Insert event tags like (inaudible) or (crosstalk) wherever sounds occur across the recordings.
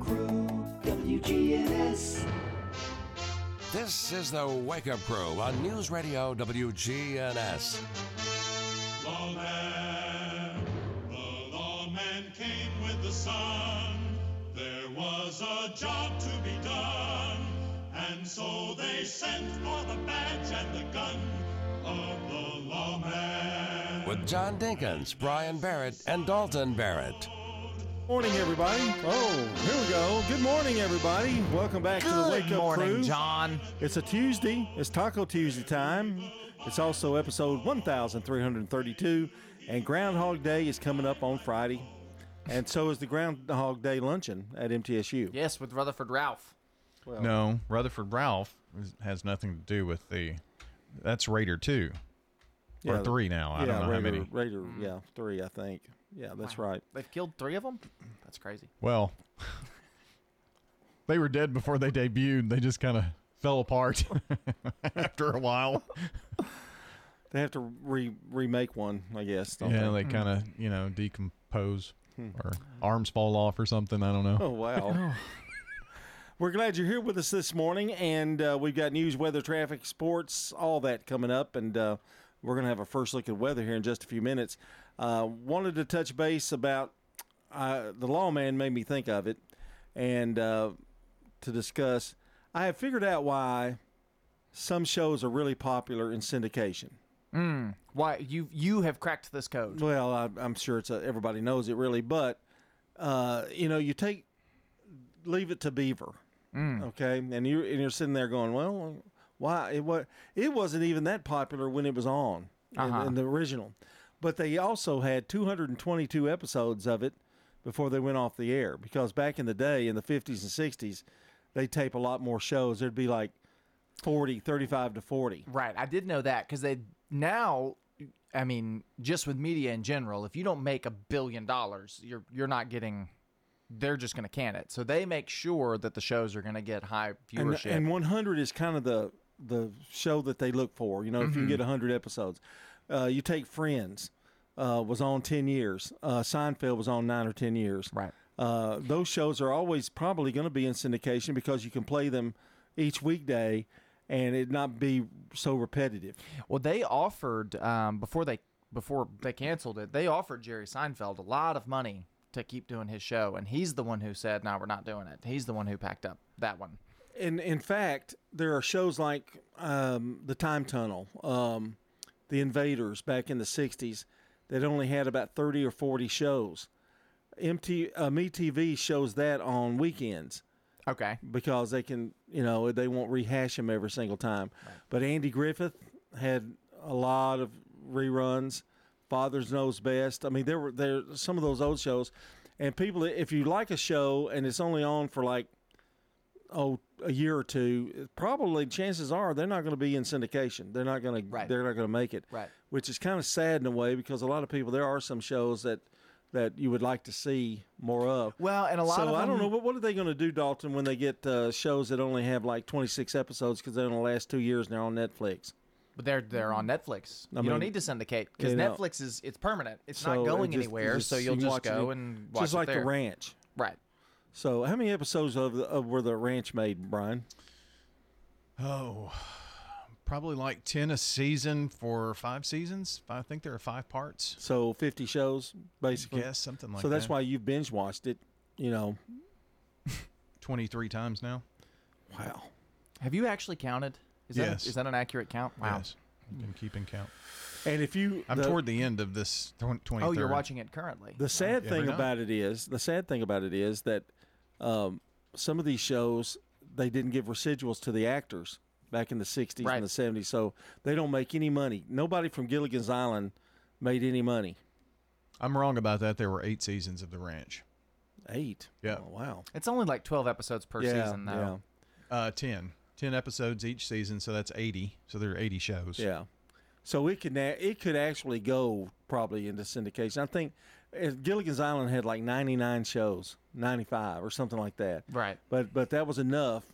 Crew, WGNS. This is the Wake Up Crew on News Radio WGNS. Lawman, the lawman came with the sun. There was a job to be done, and so they sent for the badge and the gun of the lawman. With John Dinkins, Brian Barrett, and Dalton Barrett. Morning, everybody. Oh, here we go. Good morning, everybody. Welcome back to the Good Wake Up morning, Crew. John. It's a Tuesday. It's Taco Tuesday time. It's also episode 1332, and Groundhog Day is coming up on Friday. And so is the Groundhog Day luncheon at MTSU. Yes, with Rutherford Ralph. No, Rutherford Ralph is- has nothing to do with the. That's Raider two, Yeah, or three now. I yeah, don't know Raider, how many. Raider, mm. yeah, three, I think. Yeah, that's right. They've killed three of them. That's crazy. Well, (laughs) they were dead before they debuted. They just kind of fell apart (laughs) after a while. (laughs) They have to re- remake one, I guess. don't Yeah, they? they kind of you know decompose or arms fall off or something. I don't know. Oh, wow. We're glad you're here with us this morning, and uh, we've got news, weather, traffic, sports, all that coming up, and uh, we're going to have a first look at weather here in just a few minutes. Uh, wanted to touch base about uh, the lawman made me think of it, and uh, to discuss. I have figured out why some shows are really popular in syndication. Why you you have cracked this code? Well, I, I'm sure it's a, everybody knows it really, but uh, you know, you take leave it to Beaver, okay, and you and you're sitting there going, well, why it was it wasn't even that popular when it was on Uh-huh. in, the original, but they also had 222 episodes of it before they went off the air because back in the day in the 50s and 60s they tape a lot more shows. There'd be like 40, 35 to 40. Right, I did know that because they now. I mean, just with media in general, if you don't make a billion dollars, you're you're not getting. They're just going to can it. So they make sure that the shows are going to get high and, viewership. and 100 is kind of the the show that they look for. You know, if Mm-hmm. you get 100 episodes, uh, you take Friends uh, was on 10 years. Uh, Seinfeld was on nine or 10 years. Right. Uh, those shows are always probably going to be in syndication because you can play them each weekday and it not be so repetitive. Well, they offered um, before they before they canceled it. They offered Jerry Seinfeld a lot of money to keep doing his show, and he's the one who said, "No, we're not doing it." He's the one who packed up that one. in in fact, there are shows like um, the Time Tunnel, um, the Invaders back in the '60s that only had about 30 or 40 shows. MT uh, MeTV shows that on weekends Okay. because they can, you know, they won't rehash them every single time. But Andy Griffith had a lot of reruns. Father's Knows Best. I mean, there were there some of those old shows, and people. If you like a show and it's only on for like oh a year or two, probably chances are they're not going to be in syndication. They're not going to. Right. They're not going to make it. Right. Which is kind of sad in a way because a lot of people. There are some shows that that you would like to see more of. Well, and a lot so of I don't know what what are they going to do, Dalton, when they get uh, shows that only have like twenty six episodes because they're in the last two years and they're on Netflix. But they're they're on Netflix. I you mean, don't need to syndicate because you know. Netflix is it's permanent. It's So not going it just- anywhere. just- so you'll you just watch go and watch just like the ranch. Right. So how many episodes of, the, of were the ranch made, Brian? Oh, probably like ten a season for five seasons. I think there are five parts. So fifty shows basically. Guess something like so that's that. why you've binge watched it. You know. (laughs) Twenty three times now. Wow. Have you actually counted? Is Yes. that is that an accurate count? Wow. Yes, been keeping count. And if you, I'm the, toward the end of this twenty. Oh, you're watching it currently. The sad you thing about it is, the sad thing about it is that um, some of these shows they didn't give residuals to the actors back in the '60s Right. and the '70s, so they don't make any money. Nobody from Gilligan's Island made any money. I'm wrong about that. There were eight seasons of The Ranch. Eight. Yeah. Oh, wow. it's only like twelve episodes per yeah. season though. Uh, ten. Ten episodes each season, so that's eighty. So there are eighty shows. Yeah. Yeah. So it could it could actually go probably into syndication. I think Gilligan's Island had like 99 shows, 95 or something like that. Right. But but that was enough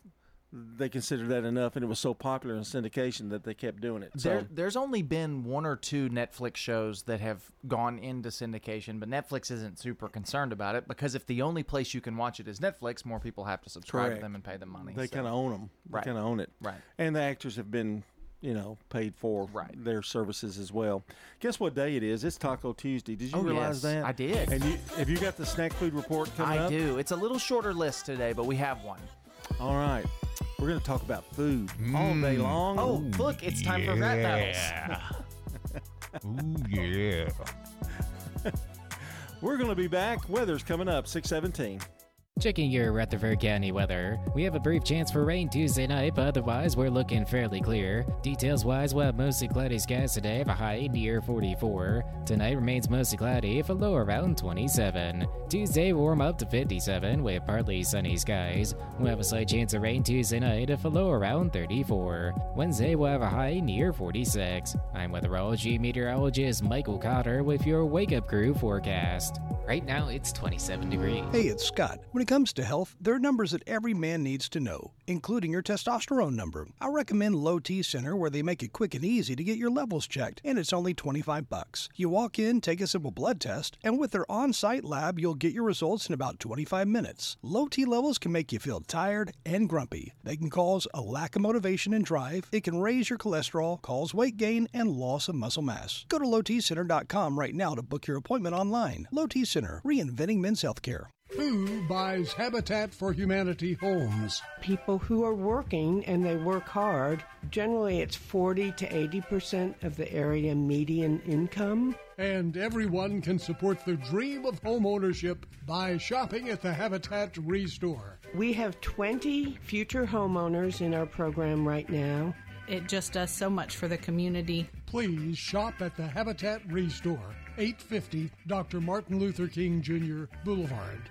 they considered that enough, and it was so popular in syndication that they kept doing it. So There, there's only been one or two Netflix shows that have gone into syndication, but Netflix isn't super concerned about it because if the only place you can watch it is Netflix, more people have to subscribe Correct. to them and pay them money. they so- kind of own them. They Right. kind of own it. Right. And the actors have been, you know, paid for Right. their services as well. Guess what day it is? It's Taco Tuesday. Did you Oh, realize yes, that? I did. And you have you got the snack food report coming I up? do. It's a little shorter list today, but we have one. All right. We're going to talk about food all mm. day long. Oh, look, it's time for rap battles. Yeah. (laughs) Ooh, yeah. (laughs) We're going to be back. Weather's coming up 617. Checking your Rutherford County weather. We have a brief chance for rain Tuesday night, but otherwise we're looking fairly clear. Details wise, we'll have mostly cloudy skies today, with a high near 44. Tonight remains mostly cloudy, with a low around 27. Tuesday warm up to 57 with partly sunny skies. We'll have a slight chance of rain Tuesday night, with a low around 34. Wednesday we'll have a high near 46. I'm weatherology meteorologist Michael Cotter with your Wake Up Crew forecast. Right now it's 27 degrees. Hey, it's Scott. When it comes to health, there are numbers that every man needs to know, including your testosterone number. I recommend Low T Center where they make it quick and easy to get your levels checked, and it's only 25 bucks. You walk in, take a simple blood test, and with their on-site lab, you'll get your results in about 25 minutes. Low T levels can make you feel tired and grumpy. They can cause a lack of motivation and drive. It can raise your cholesterol, cause weight gain, and loss of muscle mass. Go to lowtcenter.com right now to book your appointment online. Low T Center, reinventing men's healthcare. Who buys Habitat for Humanity homes? people who are working and they work hard. Generally, it's 40 to 80 percent of the area median income. And everyone can support the dream of home ownership by shopping at the Habitat Restore. We have 20 future homeowners in our program right now. It just does so much for the community. Please shop at the Habitat Restore, 850 Dr. Martin Luther King Jr. Boulevard.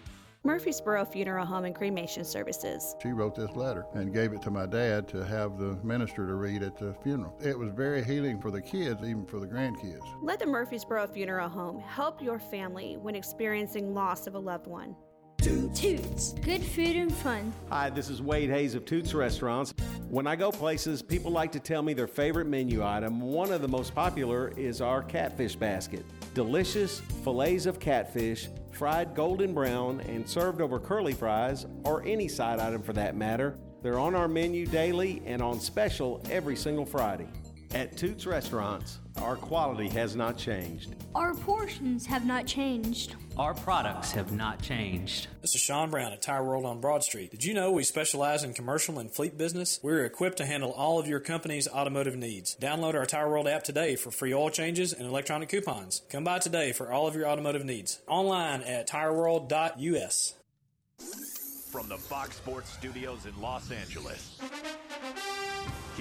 Murfreesboro Funeral Home and Cremation Services. She wrote this letter and gave it to my dad to have the minister to read at the funeral. It was very healing for the kids, even for the grandkids. Let the Murfreesboro Funeral Home help your family when experiencing loss of a loved one. Toots. Good food and fun. Hi, this is Wade Hayes of Toots Restaurants. When I go places, people like to tell me their favorite menu item. One of the most popular is our catfish basket. Delicious fillets of catfish, fried golden brown, and served over curly fries, or any side item for that matter. They're on our menu daily and on special every single Friday. At Toots Restaurants, our quality has not changed. Our portions have not changed. Our products have not changed. This is Sean Brown at Tire World on Broad Street. Did you know we specialize in commercial and fleet business? We're equipped to handle all of your company's automotive needs. Download our Tire World app today for free oil changes and electronic coupons. Come by today for all of your automotive needs. Online at tireworld.us. From the Fox Sports Studios in Los Angeles,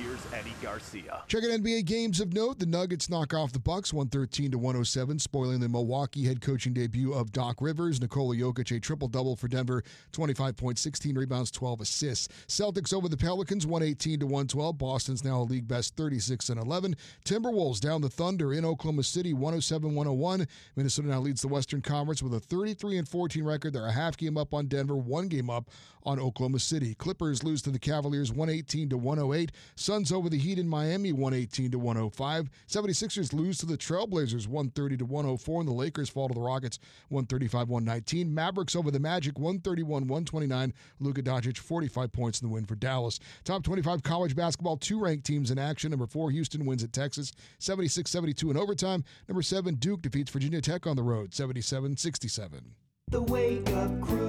here's Eddie Garcia. Checking NBA games of note, the Nuggets knock off the Bucks 113 to 107, spoiling the Milwaukee head coaching debut of Doc Rivers. Nikola Jokic a triple double for Denver, 25 points, 16 rebounds, 12 assists. Celtics over the Pelicans 118 to 112. Boston's now a league best 36 and 11. Timberwolves down the Thunder in Oklahoma City 107-101. Minnesota now leads the Western Conference with a 33 and 14 record. They're a half game up on Denver, one game up on Oklahoma City. Clippers lose to the Cavaliers 118 to 108. Suns over the Heat in Miami 118 to 105. 76ers lose to the Trailblazers 130 to 104 and the Lakers fall to the Rockets 135-119. Mavericks over the Magic 131-129. Luka Doncic 45 points in the win for Dallas. Top 25 college basketball two ranked teams in action. Number 4 Houston wins at Texas 76-72 in overtime. Number 7 Duke defeats Virginia Tech on the road 77-67. The Wake Up Crew,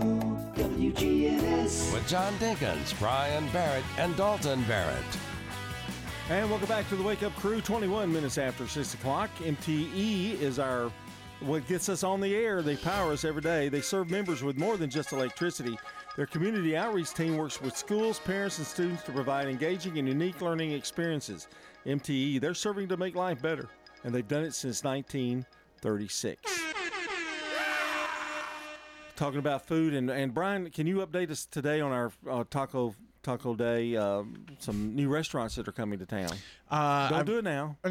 WGNS. With John Dinkins, Brian Barrett, and Dalton Barrett. And welcome back to the Wake Up Crew. 21 minutes after 6 o'clock. MTE is our what gets us on the air. They power us every day. They serve members with more than just electricity. Their community outreach team works with schools, parents, and students to provide engaging and unique learning experiences. MTE, they're serving to make life better, and they've done it since 1936. Talking about food, and, and Brian, can you update us today on our uh, taco taco day? Uh, some new restaurants that are coming to town. Uh, Don't I've- do it now. (laughs)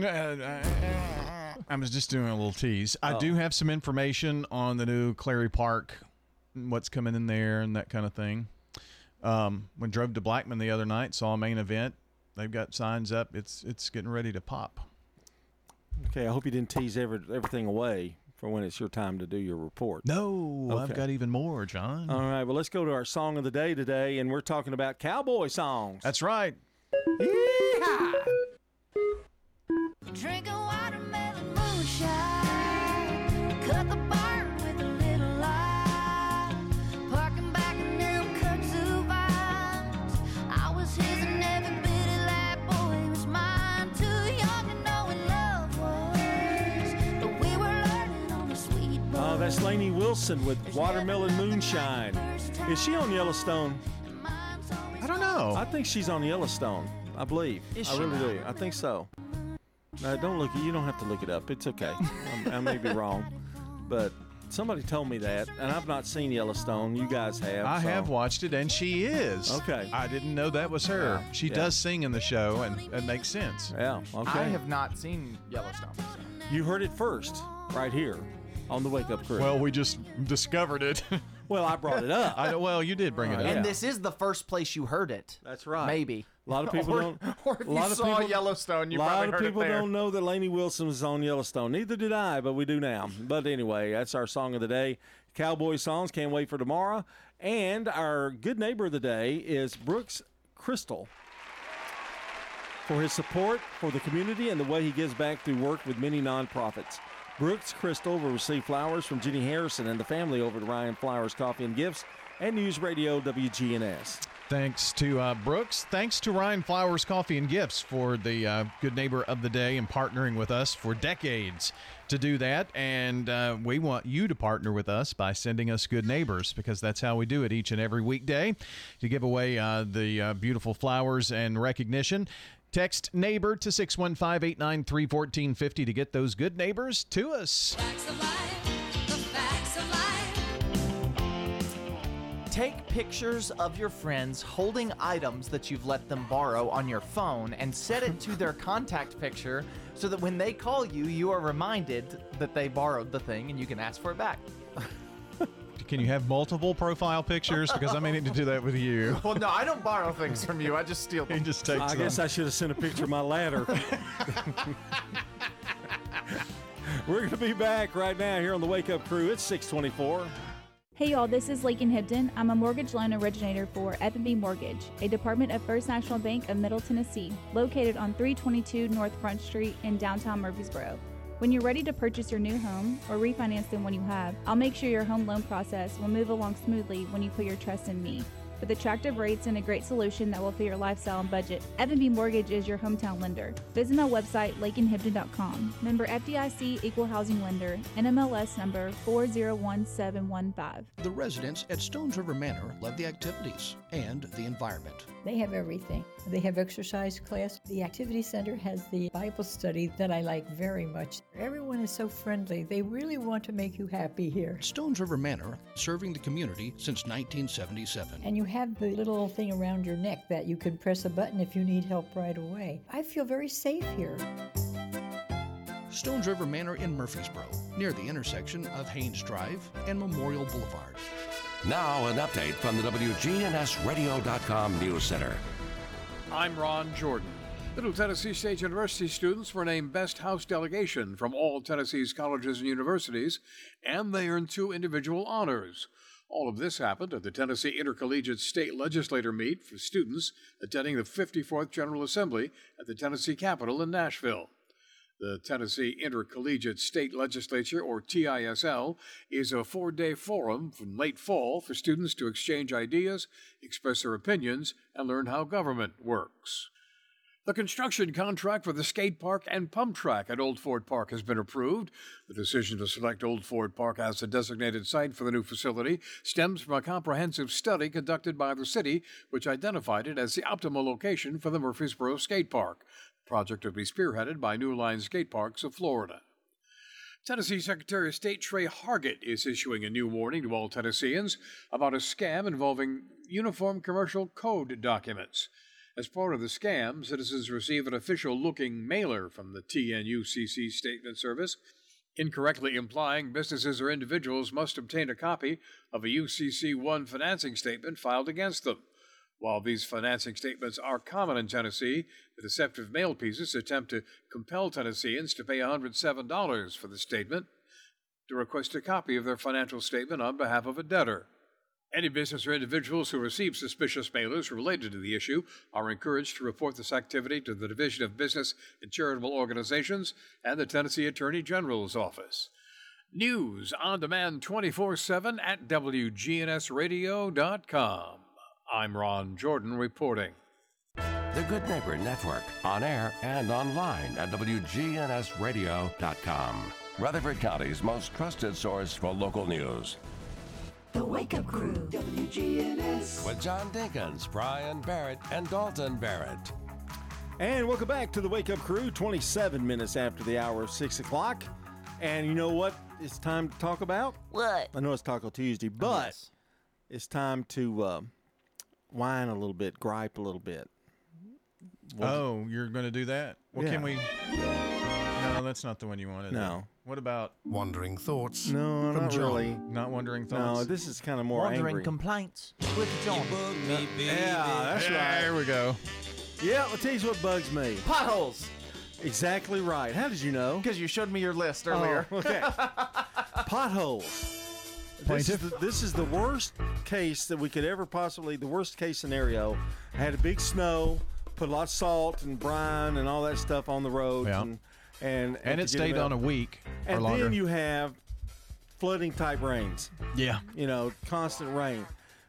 I was just doing a little tease. I Oh. do have some information on the new Clary Park, what's coming in there, and that kind of thing. Um, when drove to Blackman the other night, saw a main event. They've got signs up. It's it's getting ready to pop. Okay, I hope you didn't tease every, everything away for when it's your time to do your report. No, I've got even more, John. All right, well, let's go to our song of the day today, and we're talking about cowboy songs. That's right. Drinking watermelon moonshine. Cut the barn that's Lainey Wilson with Watermelon Moonshine. Is she on Yellowstone? I don't know. I think she's on Yellowstone. I believe. Is I she really now? do. I think so. No, don't look. You don't have to look it up. It's okay. I'm, I may be (laughs) wrong, but somebody told me that, and I've not seen Yellowstone. You guys have. I so- have watched it, and she is. Okay. I didn't know that was her. Yeah, She yeah. does sing in the show, and it makes sense. Yeah. Okay. I have not seen Yellowstone. so. You heard it first, right here, on the Wake Up Crew. Well, we just discovered it. (laughs) well, I brought it up. I, well, you did bring it up. And this is the first place you heard it. That's right. Maybe. A lot of (laughs) people or, don't. (laughs) Or if a lot you of saw people, Yellowstone, you a lot probably of heard people don't know that Lainey Wilson was on Yellowstone. Neither did I, but we do now. But anyway, that's our song of the day. Cowboy songs. Can't wait for tomorrow. And our good neighbor of the day is Brooks Crystal for his support for the community and the way he gives back through work with many nonprofits. Brooks Crystal will receive flowers from Jenny Harrison and the family over at Ryan Flowers Coffee and Gifts and News Radio WGNS. Thanks to uh, Brooks. Thanks to Ryan Flowers Coffee and Gifts for the uh, good neighbor of the day and partnering with us for decades to do that. And uh, we want you to partner with us by sending us good neighbors because that's how we do it each and every weekday to give away uh, the uh, beautiful flowers and recognition. Text neighbor to 615 893 1450 to get those good neighbors to us. Take pictures of your friends holding items that you've let them borrow on your phone and set it to their contact picture so that when they call you, you are reminded that they borrowed the thing and you can ask for it back. (laughs) Can you have multiple profile pictures? Because I may need to do that with you. (laughs) Well, no, I don't borrow things from you. I just steal them. He just takes I guess I should have sent a picture of my ladder. (laughs) We're going to be back right now here on the Wake Up Crew. It's 624. Hey y'all, this is Lakin Hibden. I'm a mortgage loan originator for F&B Mortgage, a department of First National Bank of Middle Tennessee, located on 322 North Front Street in downtown Murfreesboro. When you're ready to purchase your new home or refinance the one you have, I'll make sure your home loan process will move along smoothly when you put your trust in me. With attractive rates and a great solution that will fit your lifestyle and budget, F&B Mortgage is your hometown lender. Visit my website, lakenhibden.com. Member FDIC Equal Housing Lender, NMLS number 401715. The residents at Stones River Manor love the activities and the environment. They have everything. They have exercise class. The activity center has the Bible study that I like very much. Everyone is so friendly. They really want to make you happy here. Stones River Manor, serving the community since 1977. And you have the little thing around your neck that you can press a button if you need help right away. I feel very safe here. Stones River Manor in Murfreesboro, near the intersection of Haynes Drive and Memorial Boulevard. Now, an update from the WGNSradio.com News Center. I'm Ron Jordan. Middle Tennessee State University students were named Best House Delegation from all Tennessee's colleges and universities, and they earned two individual honors. All of this happened at the Tennessee Intercollegiate State Legislator Meet for students attending the 54th General Assembly at the Tennessee Capitol in Nashville. The Tennessee Intercollegiate State Legislature, or TISL, is a four day forum from late fall for students to exchange ideas, express their opinions, and learn how government works. The construction contract for the skate park and pump track at Old Fort Park has been approved. The decision to select Old Fort Park as the designated site for the new facility stems from a comprehensive study conducted by the city, which identified it as the optimal location for the Murfreesboro Skate Park. The project will be spearheaded by New Line Skate Parks of Florida. Tennessee Secretary of State Tre Hargett is issuing a new warning to all Tennesseans about a scam involving Uniform Commercial Code documents. As part of the scam, citizens receive an official looking mailer from the TNUCC Statement Service, incorrectly implying businesses or individuals must obtain a copy of a UCC 1 financing statement filed against them. While these financing statements are common in Tennessee, the deceptive mail pieces attempt to compel Tennesseans to pay $107 for the statement to request a copy of their financial statement on behalf of a debtor. Any business or individuals who receive suspicious mailers related to the issue are encouraged to report this activity to the Division of Business and Charitable Organizations and the Tennessee Attorney General's Office. News on demand 24 7 at WGNSradio.com. I'm Ron Jordan reporting. The Good Neighbor Network, on air and online at WGNSradio.com. Rutherford County's most trusted source for local news. The Wake Up Crew, WGNS. With John Dinkins, Brian Barrett, and Dalton Barrett. And welcome back to the Wake Up Crew, 27 minutes after the hour of 6 o'clock. And you know what it's time to talk about? What? I know it's Taco Tuesday, but it's time to uh, whine a little bit, gripe a little bit. What- Oh, you're going to do that? Well, can we? No, that's not the one you wanted. No. What about wandering thoughts? No, from not John. really. Not wondering No, this is kind of more Wandering angry. complaints with John. yeah, that's right. There we go. Yeah, I'll tell you what bugs me. Potholes. Exactly right. How did you know? Because you showed me your list oh, earlier. Oh, (laughs) okay. Potholes. This is, the, this is the worst case that we could ever possibly, the worst case scenario. Had a big snow, put a lot of salt and brine and all that stuff on the roads. Yeah. And, and, and to it stayed on a week or And longer. then you have flooding type rains. yeah. You know, constant rain.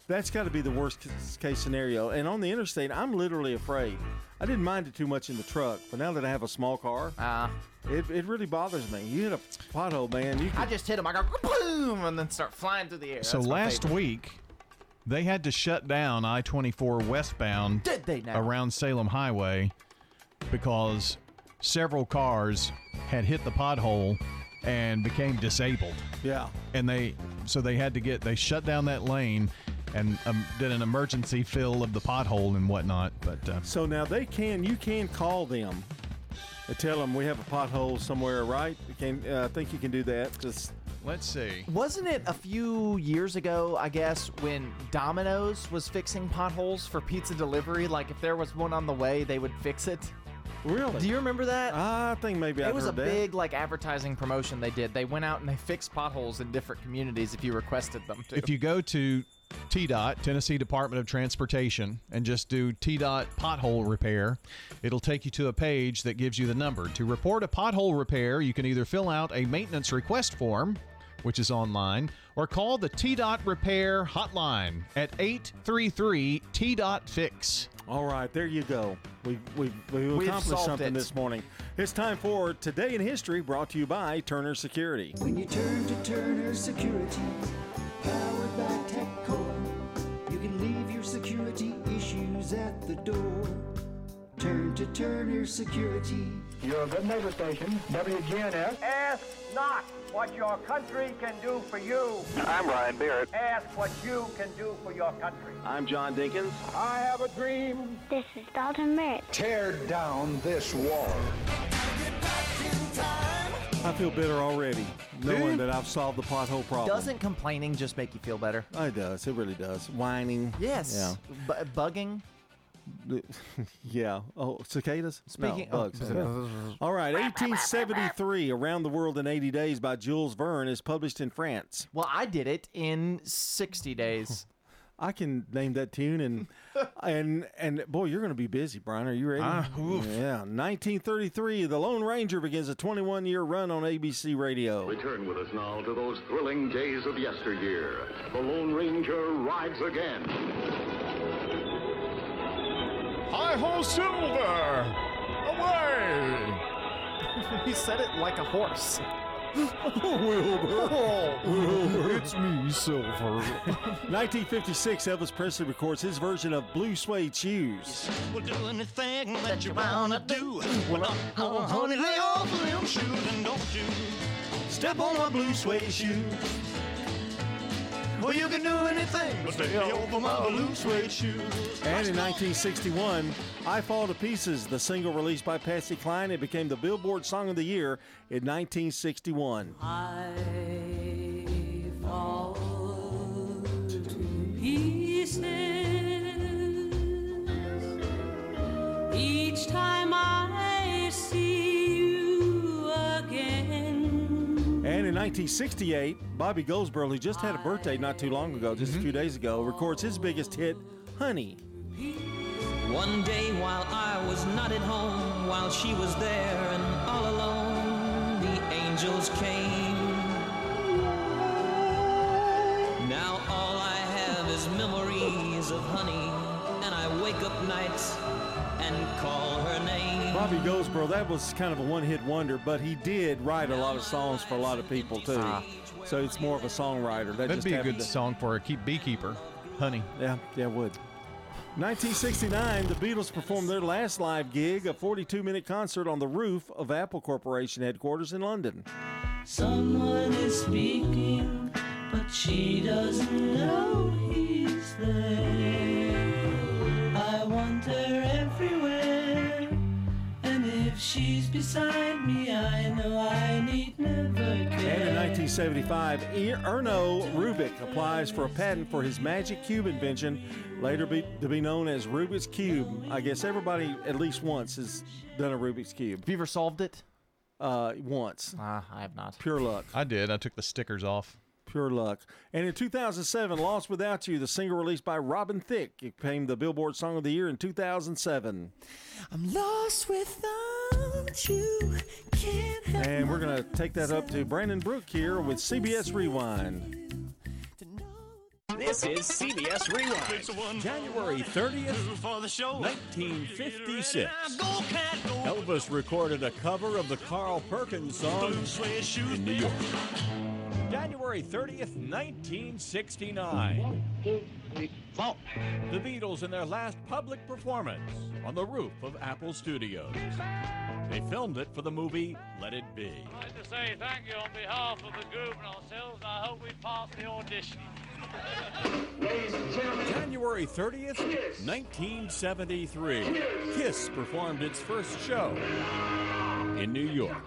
That's got to be the worst case scenario. And on the interstate, I'm literally afraid. I didn't mind it too much in the truck, but now that I have a small car, Ah. it, it really bothers me. You hit a pothole, man. You I just hit him. I go boom, and then start flying through the air. So That's last favorite. week, they had to shut down I 24 westbound Did they now? around Salem Highway because several cars had hit the pothole and became disabled. yeah. And they, so they had to get, they shut down that lane and um, did an emergency fill of the pothole and whatnot. But uh, So now they can, you can call them and tell them we have a pothole somewhere, right? You can, uh, I think you can do that. Just let's see. Wasn't it a few years ago, I guess, when Domino's was fixing potholes for pizza delivery? Like, if there was one on the way, they would fix it. Really. Do you remember that? I think maybe it I've was a heard that. big like advertising promotion they did. They went out and they fixed potholes in different communities if you requested them to. If you go to TDOT, Tennessee Department of Transportation, and just do TDOT pothole repair, it'll take you to a page that gives you the number. To report a pothole repair, you can either fill out a maintenance request form, which is online, or call the TDOT repair hotline at 833 TDOT Fix. All right, there you go. We we we We've accomplished solved something it. this morning. It's time for Today in History, brought to you by Turner Security. When you turn to Turner Security, powered by TechCore, you can leave your security issues at the door. Turn to Turner Security. Your good neighbor station, WGNS. Ask not what your country can do for you. I'm Ryan Barrett. Ask what you can do for your country. I'm John Dinkins. I have a dream. This is Dalton Barrett. Tear down this wall. I feel better already, knowing that I've solved the pothole problem. Doesn't complaining just make you feel better? It does. It really does. Whining. Yes. Bu- bugging. Yeah. (laughs) yeah. Oh, cicadas? Speaking- no, oh. bugs. (laughs) All right. 1873, Around the World in 80 Days by Jules Verne is published in France. Well, I did it in 60 days. (laughs) I can name that tune and and and boy, you're going to be busy, Brian. Are you ready? Ah, oof. yeah. 1933, The Lone Ranger begins a 21-year run on ABC Radio. Return with us now to those thrilling days of yesteryear. The Lone Ranger rides again. Hi ho, Silver! away. (laughs) he said it like a horse. Wilbur. (laughs) Wilbur. It's me, Silver. (laughs) 1956, Elvis Presley records his version of Blue Suede Shoes. We'll do anything that you wanna do. Well, uh, uh, honey, lay off them shoes and don't you step on my blue suede shoes. Well, you can do anything but stay over my blue suede shoes. And in 1961, I Fall to Pieces, the single released by Patsy Cline, it became the Billboard Song of the Year in 1961. I fall to pieces each time I see you again. And in 1968, Bobby Goldsboro, who just had a birthday not too long ago, just a mm-hmm. few days ago, records his biggest hit, Honey. One day while I was not at home, while she was there and all alone, the angels came. Now all I have is memories of honey, and I wake up nights and call her name. Bobby Goldsboro, that was kind of a one hit wonder, but he did write a lot of songs for a lot of people, too. Ah. So it's more of a songwriter. That That'd just be a good to- song for a keep beekeeper, honey. Yeah, yeah, it would. 1969, the Beatles performed their last live gig, a 42 minute concert on the roof of Apple Corporation headquarters in London. Someone is speaking, but she doesn't know he's there. She's beside me, I know I need never care. And in 1975, E- Erno Rubik applies for a patent for his magic cube invention, later be, to be known as Rubik's Cube. I guess everybody at least once has done a Rubik's Cube. Have you ever solved it? Uh, once. Uh, I have not. Pure luck. I did. I took the stickers off. Pure luck. And in 2007, Lost Without You, the single released by Robin Thicke, it became the Billboard Song of the Year in 2007. I'm lost without you. Can't help And we're going to take that up to Brandon Brook here with CBS Rewind. This is CBS Rewind. January 30th, 1956. Elvis recorded a cover of the Carl Perkins song in New York. January 30th, 1969. The Beatles in their last public performance on the roof of Apple Studios. They filmed it for the movie Let It Be. I'd like to say thank you on behalf of the group and ourselves, and I hope we pass the audition. January 30th, 1973. Kiss performed its first show in New York.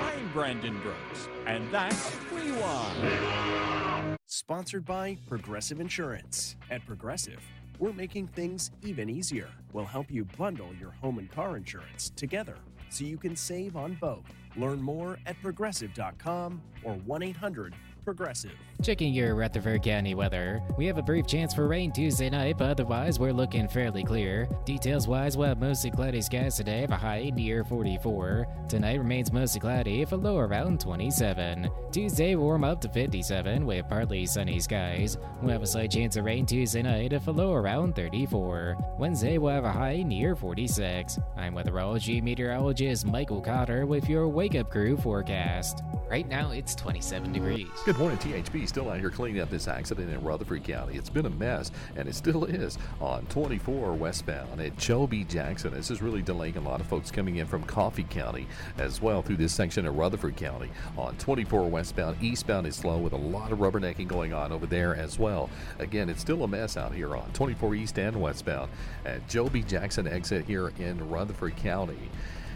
I'm Brandon Brooks, and that's Rewind. Sponsored by Progressive Insurance. At Progressive, we're making things even easier. We'll help you bundle your home and car insurance together so you can save on both. Learn more at progressive.com or 1 800 Progressive. Checking your Rutherford County weather. We have a brief chance for rain Tuesday night, but otherwise we're looking fairly clear. Details wise, we'll have mostly cloudy skies today, with a high near 44. Tonight remains mostly cloudy, a low around 27. Tuesday warm up to 57, with partly sunny skies. We'll have a slight chance of rain Tuesday night, with a low around 34. Wednesday we'll have a high near 46. I'm weatherology meteorologist Michael Cotter with your Wake Up Crew forecast. Right now it's 27 degrees. Good morning, THB. Still out here cleaning up this accident in Rutherford County. It's been a mess, and it still is on 24 westbound at B. Jackson. This is really delaying a lot of folks coming in from Coffee County as well through this section of Rutherford County. On 24 westbound, eastbound is slow with a lot of rubbernecking going on over there as well. Again, it's still a mess out here on 24 east and westbound at Joe B. Jackson exit here in Rutherford County.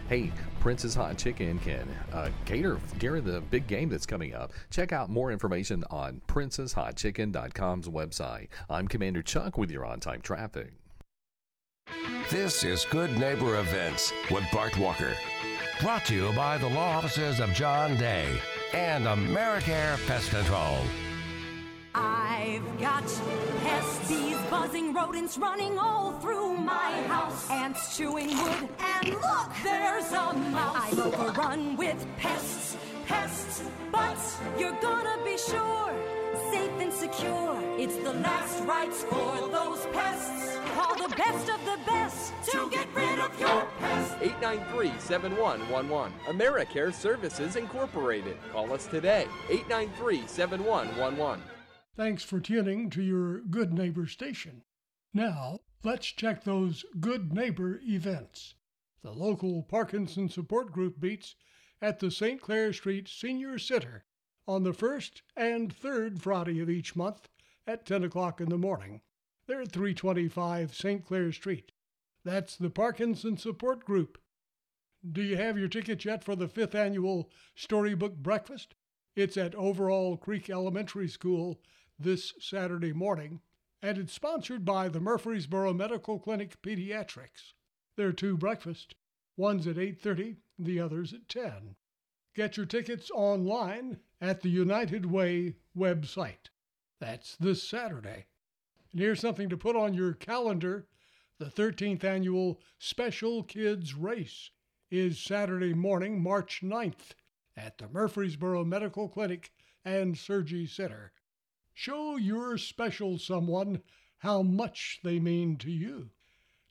Hey, Prince's Hot Chicken can uh, cater during the big game that's coming up. Check out more information on princesshotchicken.com's website. I'm Commander Chuck with your on time traffic. This is Good Neighbor Events with Bart Walker. Brought to you by the law offices of John Day and Americare Pest Control. I've got pests, bees, buzzing rodents running all through my house. Ants chewing wood, and look, there's a mouse. I'm overrun with pests, pests, but you're gonna be sure, safe and secure. It's the last rites for those pests. Call the best of the best to get rid of your pest. 893-7111. AmeriCare Services Incorporated. Call us today. 893-7111. Thanks for tuning to your Good Neighbor station. Now, let's check those Good Neighbor events. The local Parkinson support group meets at the St. Clair Street Senior Center on the first and third Friday of each month at 10 o'clock in the morning. They're at 325 St. Clair Street. That's the Parkinson Support Group. Do you have your tickets yet for the fifth annual Storybook Breakfast? It's at Overall Creek Elementary School this Saturday morning, and it's sponsored by the Murfreesboro Medical Clinic Pediatrics. There are two breakfasts. One's at 8:30, the other's at 10. Get your tickets online at the United Way website. That's this Saturday. And here's something to put on your calendar. The 13th annual Special Kids Race is Saturday morning, March 9th at the Murfreesboro Medical Clinic and Surgery Center. Show your special someone how much they mean to you.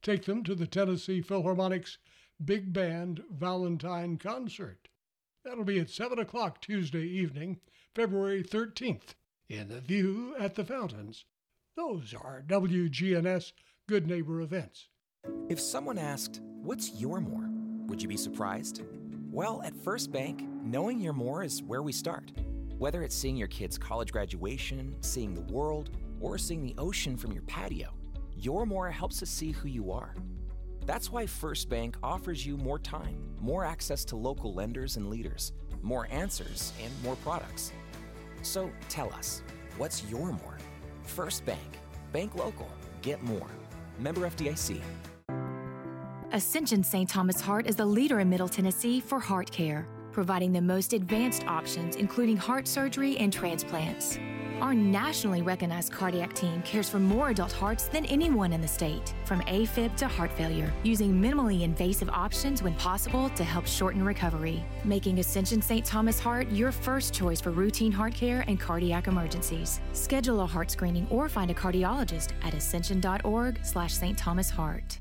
Take them to the Tennessee Philharmonic's Big Band Valentine Concert. That'll be at 7 o'clock Tuesday evening, February 13th, in the View at the Fountains. Those are WGNS Good Neighbor events. If someone asked, What's your more? Would you be surprised? Well, at First Bank, knowing your more is where we start. Whether it's seeing your kid's college graduation, seeing the world, or seeing the ocean from your patio, your more helps us see who you are. That's why First Bank offers you more time, more access to local lenders and leaders, more answers, and more products. So tell us, what's your more? First Bank. Bank local. Get more. Member FDIC. Ascension St. Thomas Heart is the leader in Middle Tennessee for heart care, providing the most advanced options, including heart surgery and transplants. Our nationally recognized cardiac team cares for more adult hearts than anyone in the state, from AFib to heart failure, using minimally invasive options when possible to help shorten recovery, making Ascension St. Thomas Heart your first choice for routine heart care and cardiac emergencies. Schedule a heart screening or find a cardiologist at ascension.org slash St. Thomas Heart.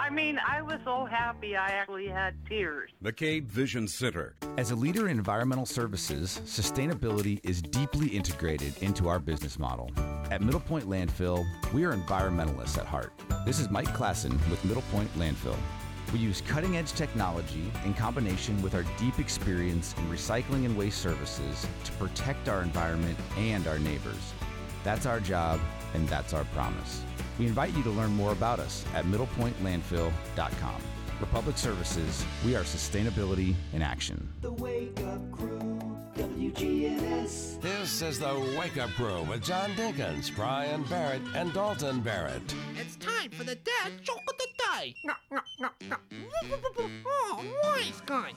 I mean, I was so happy I actually had tears. McCabe Vision Center. As a leader in environmental services, sustainability is deeply integrated into our business model. At Middle Point Landfill, we are environmentalists at heart. This is Mike Klassen with Middle Point Landfill. We use cutting edge technology in combination with our deep experience in recycling and waste services to protect our environment and our neighbors. That's our job, and that's our promise. We invite you to learn more about us at middlepointlandfill.com. For public services, we are sustainability in action. The Wake Up Crew, WGNS. This is the Wake Up Crew with John Dinkins, Brian Barrett, and Dalton Barrett. It's time for the dad joke of the day. No, no, no, no. Oh, nice guy.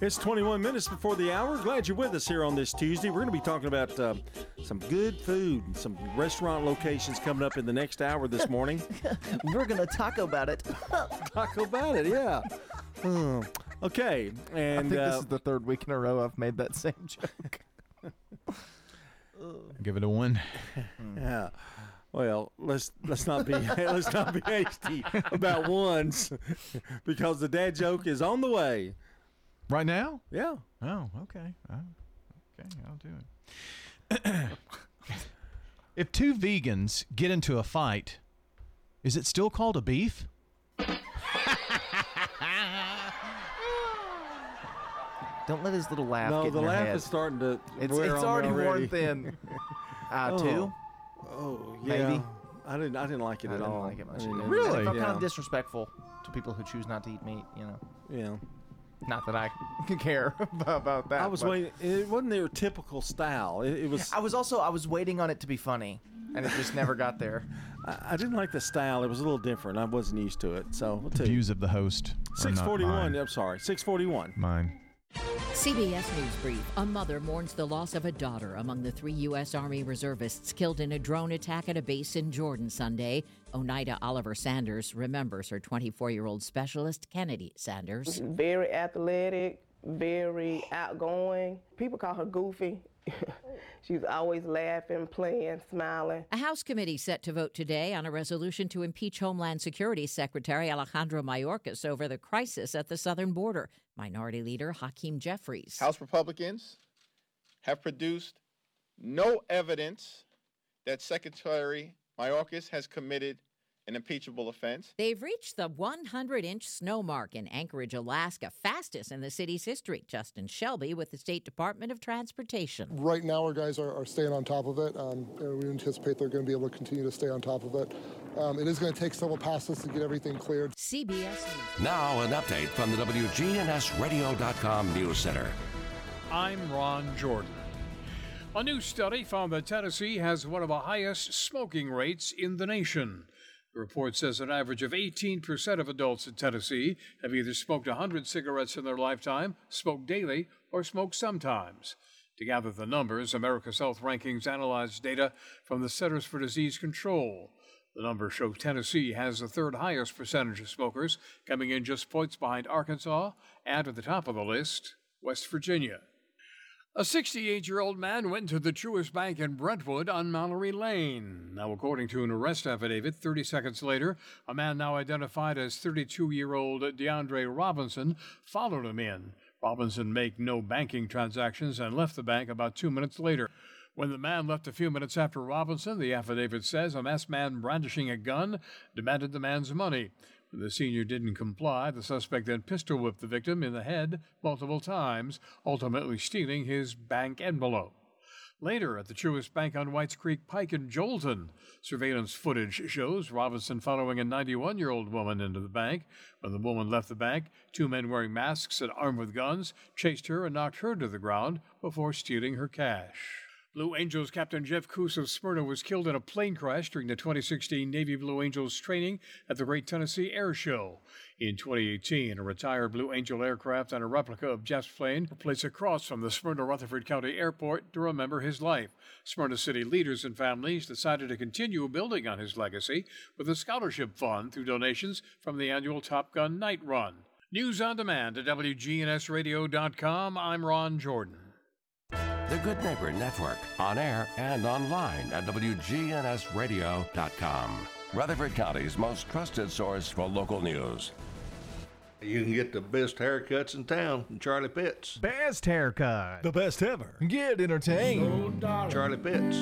It's 21 minutes before the hour. Glad you're with us here on this Tuesday. We're going to be talking about uh, some good food and some restaurant locations coming up in the next hour this morning. (laughs) We're going to talk about it. talk about it, yeah. Hmm. okay, and I think uh, this is the third week in a row I've made that same (laughs) joke. (laughs) Give it a one. yeah. Well, let's let's not be (laughs) let's not be hasty about ones because the dad joke is on the way. Right now? Yeah. Oh, okay. Oh, okay, I'll do it. (coughs) if two vegans get into a fight, is it still called a beef? Don't let his little laugh No, get in the your laugh head. is starting to It's, wear it's on me already worn thin. (laughs) Uh, Oh. two? Oh, yeah. Maybe. I didn't I didn't like it I at didn't all. like it much I didn't- Really? And it felt kind Yeah. of disrespectful to people who choose not to eat meat, you know. Yeah. Not that I (laughs) care about that. I was but- waiting. It wasn't their typical style. It, it was. I was also I was waiting on it to be funny, and it just never got there. (laughs) I, I didn't like the style. It was a little different. I wasn't used to it. So we'll tell you. Views of the host. Six forty one. mine. I'm sorry. Six forty one. Mine. CBS News Brief. A mother mourns the loss of a daughter among the three U.S. Army reservists killed in a drone attack at a base in Jordan Sunday. Oneida Oliver Sanders remembers her 24 year old specialist, Kennedy Sanders. Very athletic, very outgoing. People call her goofy. (laughs) She's always laughing, playing, smiling. A House committee set to vote today on a resolution to impeach Homeland Security Secretary Alejandro Mayorkas over the crisis at the southern border. Minority Leader Hakeem Jeffries. House Republicans have produced no evidence that Secretary Mayorkas has committed an impeachable offense. They've reached the 100 inch snow mark in Anchorage, Alaska, fastest in the city's history. Justin Shelby with the State Department of Transportation. Right now, our guys are, are staying on top of it. Um, and we anticipate they're going to be able to continue to stay on top of it. Um, it is going to take several passes to get everything cleared. CBS News. Now, an update from the WGNSradio.com News Center. I'm Ron Jordan. A new study found that Tennessee has one of the highest smoking rates in the nation. The report says an average of 18% of adults in Tennessee have either smoked 100 cigarettes in their lifetime, smoked daily, or smoked sometimes. To gather the numbers, America's Health Rankings analyzed data from the Centers for Disease Control. The numbers show Tennessee has the third highest percentage of smokers, coming in just points behind Arkansas, and at the top of the list, West Virginia. A 68 year old man went to the Truist Bank in Brentwood on Mallory Lane. Now, according to an arrest affidavit, 30 seconds later, a man now identified as 32 year old DeAndre Robinson followed him in. Robinson made no banking transactions and left the bank about two minutes later. When the man left a few minutes after Robinson, the affidavit says a masked man brandishing a gun demanded the man's money. The senior didn't comply, the suspect then pistol whipped the victim in the head multiple times, ultimately stealing his bank envelope. Later, at the Truist Bank on Whites Creek Pike in Joelton, surveillance footage shows Robinson following a 91 year old woman into the bank. When the woman left the bank, two men wearing masks and armed with guns chased her and knocked her to the ground before stealing her cash. Blue Angels Captain Jeff Kuss of Smyrna was killed in a plane crash during the 2016 Navy Blue Angels training at the Great Tennessee Air Show. In 2018, a retired Blue Angel aircraft and a replica of Jeff's plane were placed across from the Smyrna Rutherford County Airport to remember his life. Smyrna city leaders and families decided to continue building on his legacy with a scholarship fund through donations from the annual Top Gun Night Run. News on demand at WGNSradio.com. I'm Ron Jordan. The Good Neighbor Network, on air and online at WGNSradio.com. Rutherford County's most trusted source for local news. You can get the best haircuts in town from Charlie Pitts. Best haircut. The best ever. Get entertained. Charlie Pitts.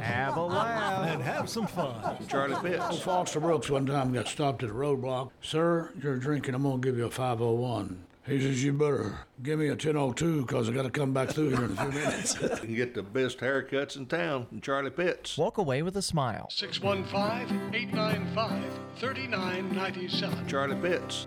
Have a laugh. And have some fun. Charlie Pitts. Foster Brooks one time got stopped at a roadblock. Sir, you're drinking. I'm going to give you a 501. He says, You better give me a 1002 because I got to come back through here in a few (laughs) minutes. You can get the best haircuts in town from Charlie Pitts. Walk away with a smile. 615 895 3997. Charlie Pitts.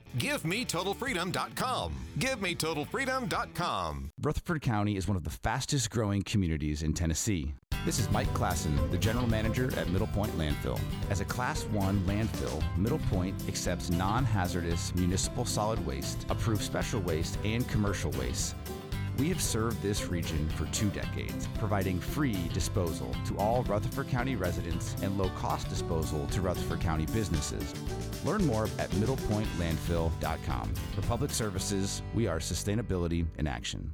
GiveMeTotalFreedom.com. GiveMeTotalFreedom.com. Rutherford County is one of the fastest growing communities in Tennessee. This is Mike Klassen, the general manager at Middle Point Landfill. As a Class 1 landfill, Middle Point accepts non hazardous municipal solid waste, approved special waste, and commercial waste. We have served this region for two decades, providing free disposal to all Rutherford County residents and low cost disposal to Rutherford County businesses. Learn more at middlepointlandfill.com. For public services, we are sustainability in action.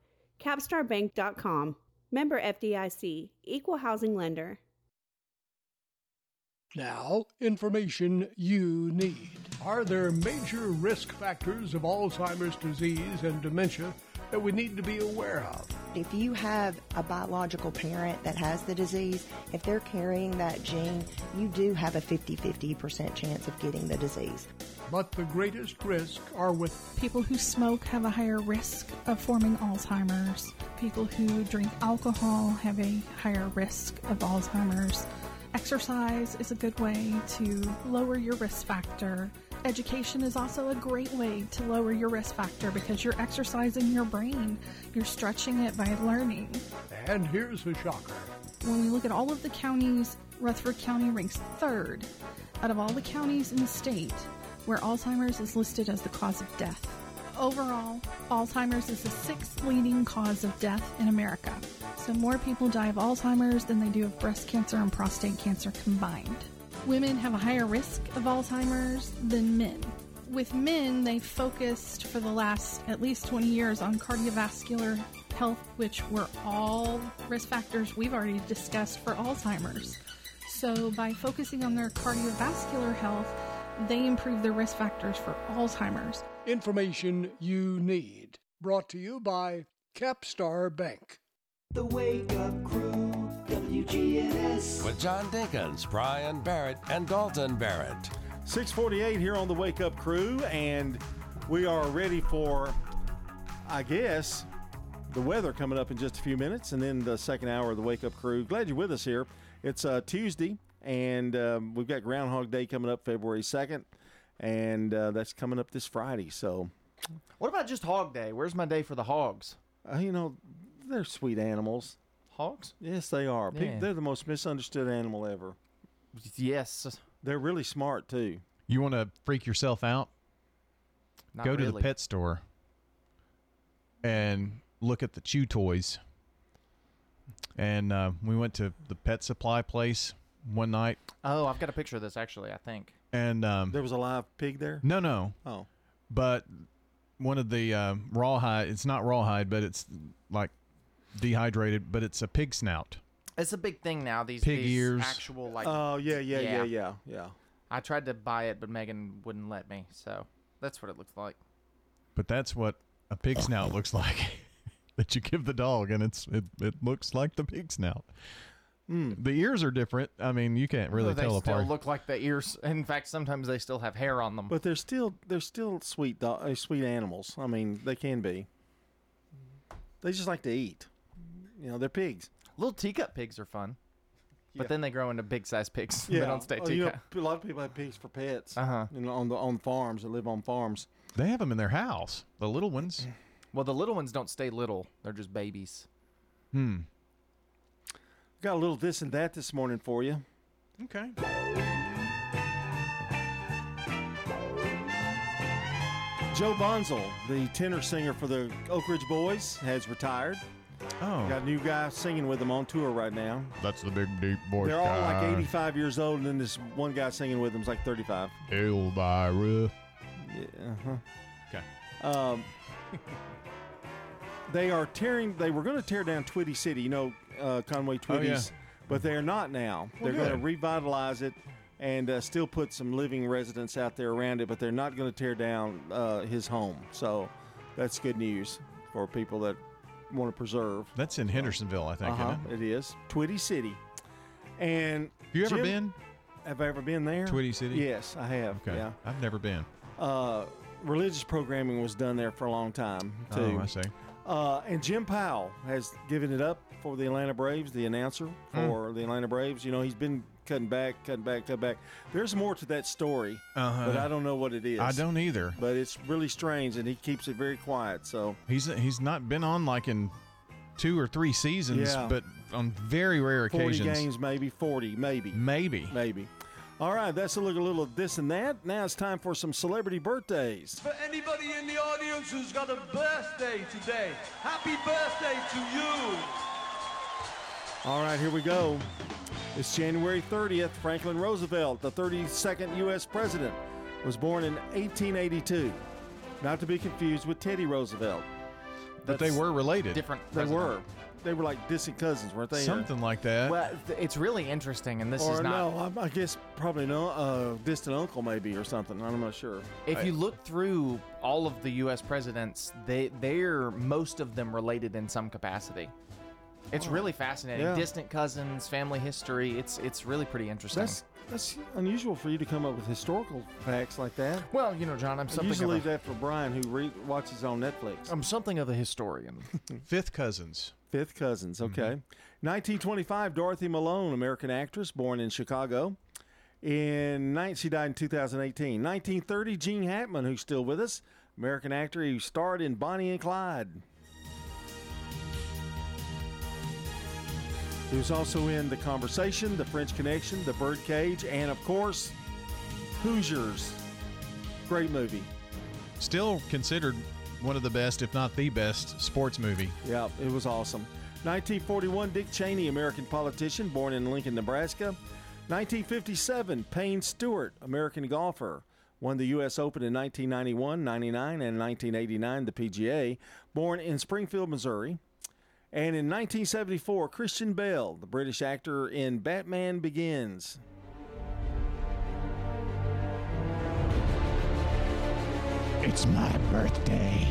capstarbank.com. Member FDIC, Equal Housing Lender. Now, information you need. Are there major risk factors of Alzheimer's disease and dementia that we need to be aware of? If you have a biological parent that has the disease, if they're carrying that gene, you do have a 50 50% chance of getting the disease. But the greatest risk are with people who smoke have a higher risk of forming Alzheimer's. People who drink alcohol have a higher risk of Alzheimer's. Exercise is a good way to lower your risk factor. Education is also a great way to lower your risk factor because you're exercising your brain. You're stretching it by learning. And here's the shocker. When we look at all of the counties, Rutherford County ranks third out of all the counties in the state where Alzheimer's is listed as the cause of death. Overall, Alzheimer's is the sixth leading cause of death in America. So more people die of Alzheimer's than they do of breast cancer and prostate cancer combined. Women have a higher risk of Alzheimer's than men. With men, they focused for the last at least 20 years on cardiovascular health, which were all risk factors we've already discussed for Alzheimer's. So by focusing on their cardiovascular health, they improve their risk factors for Alzheimer's. Information you need. Brought to you by Capstar Bank. The Wake Up Crew, WGNS. With John Dinkins, Brian Barrett, and Dalton Barrett. 648 here on the Wake Up Crew, and we are ready for, I guess, the weather coming up in just a few minutes, and then the second hour of the Wake Up Crew. Glad you're with us here. It's uh, Tuesday, and um, we've got Groundhog Day coming up February 2nd, and uh, that's coming up this Friday. So, What about just Hog Day? Where's my day for the hogs? uh, you know, they're sweet animals. Hogs? Yes, they are. Pe- Yeah. They're the most misunderstood animal ever. Yes. They're really smart, too. You want to freak yourself out? Not Go to the really. pet store and look at the chew toys. And uh, we went to the pet supply place one night, Oh, I've got a picture of this actually. I think. and um, There was a live pig there? no, no, Oh. but one of the uh, rawhide. It's not rawhide, but it's like dehydrated, but it's a pig snout. It's a big thing now. These Pig these ears. actual like. Oh, yeah, yeah, yeah, yeah, yeah. I tried to buy it, but Megan wouldn't let me. So that's what it looks like. But that's what a pig snout looks like. (laughs) that you give the dog, and it's it, it looks like the pig snout. The ears are different. I mean, you can't really tell apart. they tell still apart. look like the ears. In fact, sometimes they still have hair on them. But they're still they're still sweet do- uh, sweet animals. I mean, they can be. They just like to eat. You know, they're pigs. Little teacup pigs are fun. But Yeah. then they grow into big sized pigs. (laughs) Yeah, they don't stay Oh, you know, teacup. a lot of people have pigs for pets. Uh-huh. You know, on the on farms that live on farms. They have them in their house. The little ones. (clears throat) Well, the little ones don't stay little. They're just babies. Hmm. Got a little this and that this morning for you. Okay. Joe Bonsall, the tenor singer for the Oak Ridge Boys, has retired. Oh. Got a new guy singing with them on tour right now. That's the big deep voice They're all like 85 years old, and then this one guy singing with them is like 35. Elvira. Yeah. Uh-huh. Okay. Um, (laughs) they are tearing. They were going to tear down Twitty City. You know, uh, Conway Oh, yeah. Twitty's, but they are not now. Well, they're going to revitalize it and uh, still put some living residents out there around it. But they're not going to tear down uh, his home. So that's good news for people that want to preserve. That's in Hendersonville, I think, Uh-huh, isn't it is Twitty City. And have You ever Jim- been? Have I ever been there? Twitty City? Yes, I have. Okay. Yeah. I've never been. Uh, religious programming was done there for a long time too. Oh, I see. Uh, and Jim Powell has given it up for the Atlanta Braves, the announcer Hmm. for the Atlanta Braves. You know, he's been cutting back, cutting back, cutting back. There's more to that story, Uh-huh. but I don't know what it is. I don't either. But it's really strange, and he keeps it very quiet. So He's he's not been on like in two or three seasons, Yeah. but on very rare 40 occasions. games, maybe 40, maybe. Maybe. Maybe. All right, that's a look a little of this and that. Now it's time for some celebrity birthdays. For anybody in the audience who's got a birthday today, happy birthday to you. All right, here we go. It's January 30th. Franklin Roosevelt, the 32nd U.S. president, was born in 1882. Not to be confused with Teddy Roosevelt. But they were related. Different. They president. were. They were like distant cousins, weren't they? Something like that. Well, th- it's really interesting, and this or is not. no, I, I guess probably no. Uh, distant uncle maybe or something. I'm not sure. If you look through all of the U.S. presidents, they they're most of them related in some capacity. It's Oh, really fascinating. yeah. Distant cousins, family history. It's it's really pretty interesting. That's that's unusual for you to come up with historical facts like that. well, you know, John, I'm I something. usually of leave that for Brian, who re- watches on Netflix. I'm something of a historian. (laughs) Fifth cousins. Fifth cousins. Mm-hmm. Okay. 1925, Dorothy Malone, American actress, born in Chicago. In nine, she died in 2018. 1930, Gene Hackman, who's still with us, American actor who starred in Bonnie and Clyde. He was also in The Conversation, The French Connection, The Birdcage, and of course, Hoosiers. Great movie. Still considered one of the best, if not the best, sports movie. Yeah, it was awesome. 1941, Dick Cheney, American politician, born in Lincoln, Nebraska. 1957, Payne Stewart, American golfer, won the U.S. Open in 1991, 99, and 1989, the PGA, born in Springfield, Missouri. And in 1974, Christian Bale, the British actor in Batman Begins. It's my birthday.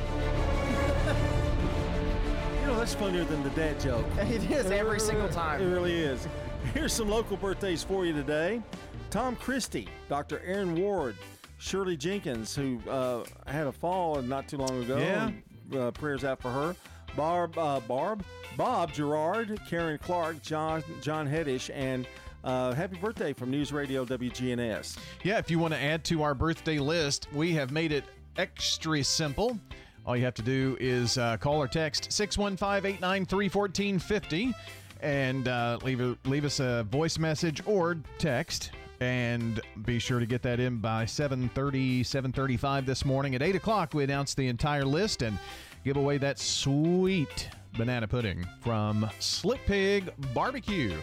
You know, that's funnier than the dad joke. (laughs) It is every single time. It really is. Here's some local birthdays for you today. Tom Christie, Dr. Aaron Ward, Shirley Jenkins, who uh, had a fall not too long ago. Yeah. Uh, prayers out for her. Barb, uh, Barb, Bob Gerard, Karen Clark, John, John Heddish, and uh, happy birthday from News Radio WGNS. Yeah, if you want to add to our birthday list, we have made it extra simple. All you have to do is uh, call or text 615 893 1450 and uh, leave, a, leave us a voice message or text. And be sure to get that in by 7.30, 7.35 this morning. At 8 o'clock, we announce the entire list and give away that sweet banana pudding from Slick Pig Barbecue.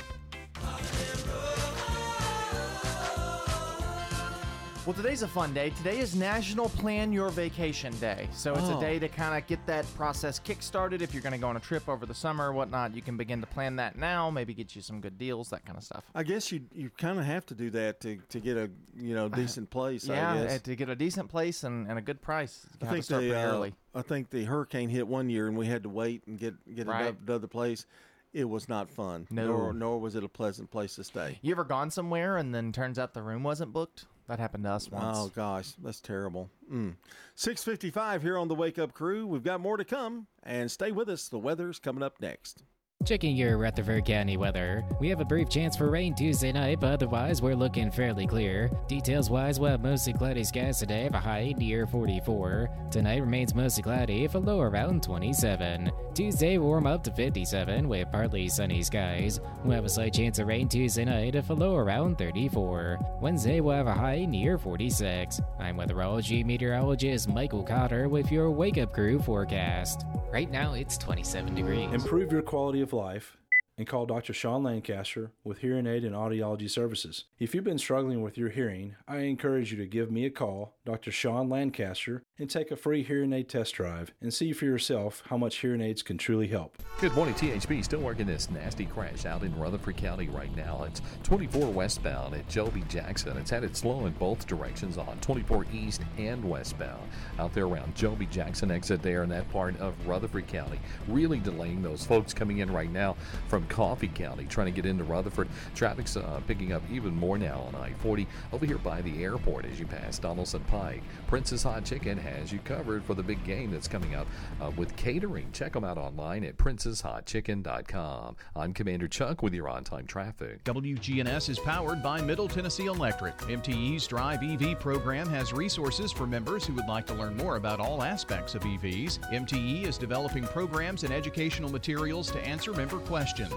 Well, today's a fun day. Today is National Plan Your Vacation Day. So it's Oh. a day to kind of get that process kick-started. If you're going to go on a trip over the summer or whatnot, you can begin to plan that now, maybe get you some good deals, that kind of stuff. I guess you you kind of have to do that to, to get a you know (laughs) decent place. I yeah, guess. to get a decent place and, and a good price. You I have to think start the pretty uh, early. I think the hurricane hit one year and we had to wait and get get Right. another, another place. It was not fun. No. nor, nor was it a pleasant place to stay. You ever gone somewhere and then turns out the room wasn't booked? That happened to us once. Oh gosh, that's terrible. Mm. Six fifty-five here on the Wake Up Crew. We've got more to come, and stay with us. The weather's coming up next. Checking your Rutherford County weather. We have a brief chance for rain Tuesday night, but otherwise we're looking fairly clear. Details wise, we'll have mostly cloudy skies today, have a high near 44. Tonight remains mostly cloudy, with a low around 27. Tuesday warm up to 57 with partly sunny skies. We'll have a slight chance of rain Tuesday night, with a low around 34. Wednesday we'll have a high near 46. I'm weatherology meteorologist Michael Cotter with your Wake Up Crew forecast. Right now it's 27 degrees. Improve your quality of life and call Dr. Sean Lancaster with Hearing Aid and Audiology Services. If you've been struggling with your hearing, I encourage you to give me a call, Dr. Sean Lancaster, and take a free hearing aid test drive and see for yourself how much hearing aids can truly help. Good morning, THB. Still working this nasty crash out in Rutherford County right now. It's 24 westbound at Joe B. Jackson. It's headed slow in both directions on 24 east and westbound. Out there around Joe B. Jackson exit there in that part of Rutherford County. Really delaying those folks coming in right now from Coffee County trying to get into Rutherford. Traffic's uh, picking up even more now on I 40 over here by the airport as you pass Donaldson Pike. Prince's Hot Chicken has you covered for the big game that's coming up uh, with catering. Check them out online at princeshotchicken.com. I'm Commander Chuck with your on time traffic. WGNS is powered by Middle Tennessee Electric. MTE's Drive EV program has resources for members who would like to learn more about all aspects of EVs. MTE is developing programs and educational materials to answer member questions.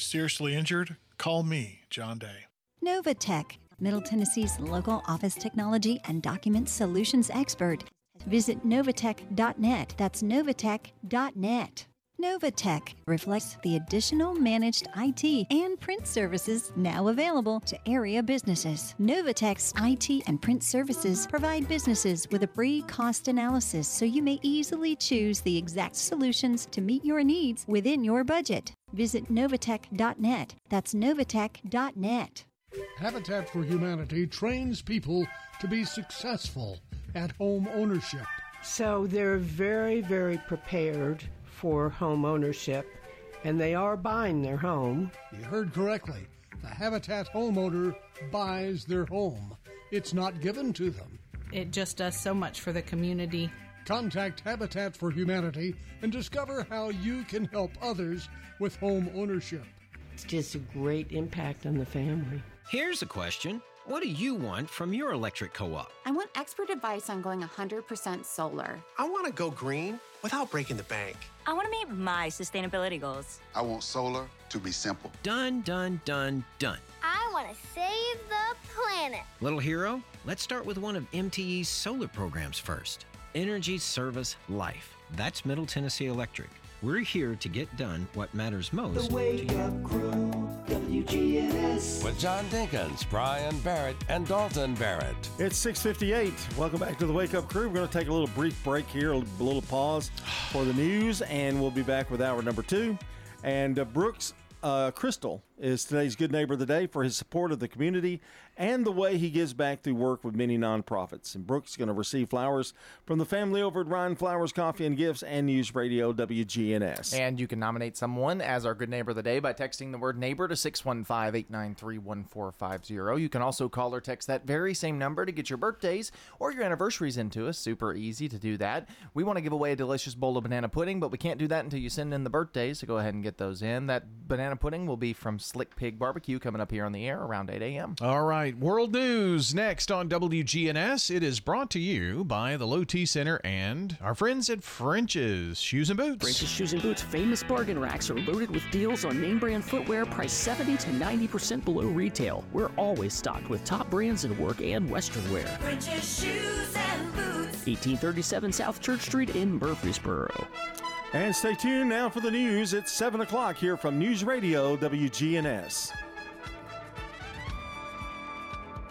Seriously injured? Call me, John Day. Novatech, Middle Tennessee's local office technology and document solutions expert. Visit novatech.net. That's novatech.net. Novatech reflects the additional managed IT and print services now available to area businesses. Novatech's IT and print services provide businesses with a free cost analysis so you may easily choose the exact solutions to meet your needs within your budget. Visit novatech.net. That's novatech.net. Habitat for Humanity trains people to be successful at home ownership. So they're very, very prepared for home ownership and they are buying their home. You heard correctly. The Habitat homeowner buys their home, it's not given to them. It just does so much for the community. Contact Habitat for Humanity and discover how you can help others with home ownership. It's just a great impact on the family. Here's a question What do you want from your electric co op? I want expert advice on going 100% solar. I want to go green without breaking the bank. I want to meet my sustainability goals. I want solar to be simple. Done, done, done, done. I want to save the planet. Little hero, let's start with one of MTE's solar programs first Energy Service Life. That's Middle Tennessee Electric. We're here to get done what matters most. The Wake Up Crew, WGNS. With John Dinkins, Brian Barrett, and Dalton Barrett. It's 6:58. Welcome back to the Wake Up Crew. We're going to take a little brief break here, a little pause for the news, and we'll be back with hour number two. And uh, Brooks uh, Crystal is today's Good Neighbor of the Day for his support of the community and the way he gives back through work with many nonprofits. And Brooks is going to receive flowers from the family over at Ryan Flowers Coffee and Gifts and News Radio WGNS. And you can nominate someone as our Good Neighbor of the Day by texting the word neighbor to 615 893 1450. You can also call or text that very same number to get your birthdays or your anniversaries into us. Super easy to do that. We want to give away a delicious bowl of banana pudding, but we can't do that until you send in the birthdays, so go ahead and get those in. That banana pudding will be from Slick Pig Barbecue coming up here on the air around 8 a.m. All right, world news next on WGNS. It is brought to you by the Low T Center and our friends at French's Shoes and Boots. French's Shoes and Boots famous bargain racks are loaded with deals on name brand footwear priced 70 to 90% below retail. We're always stocked with top brands in work and western wear. French's Shoes and Boots. 1837 South Church Street in Murfreesboro. And stay tuned now for the news. It's 7 o'clock here from News Radio WGNS.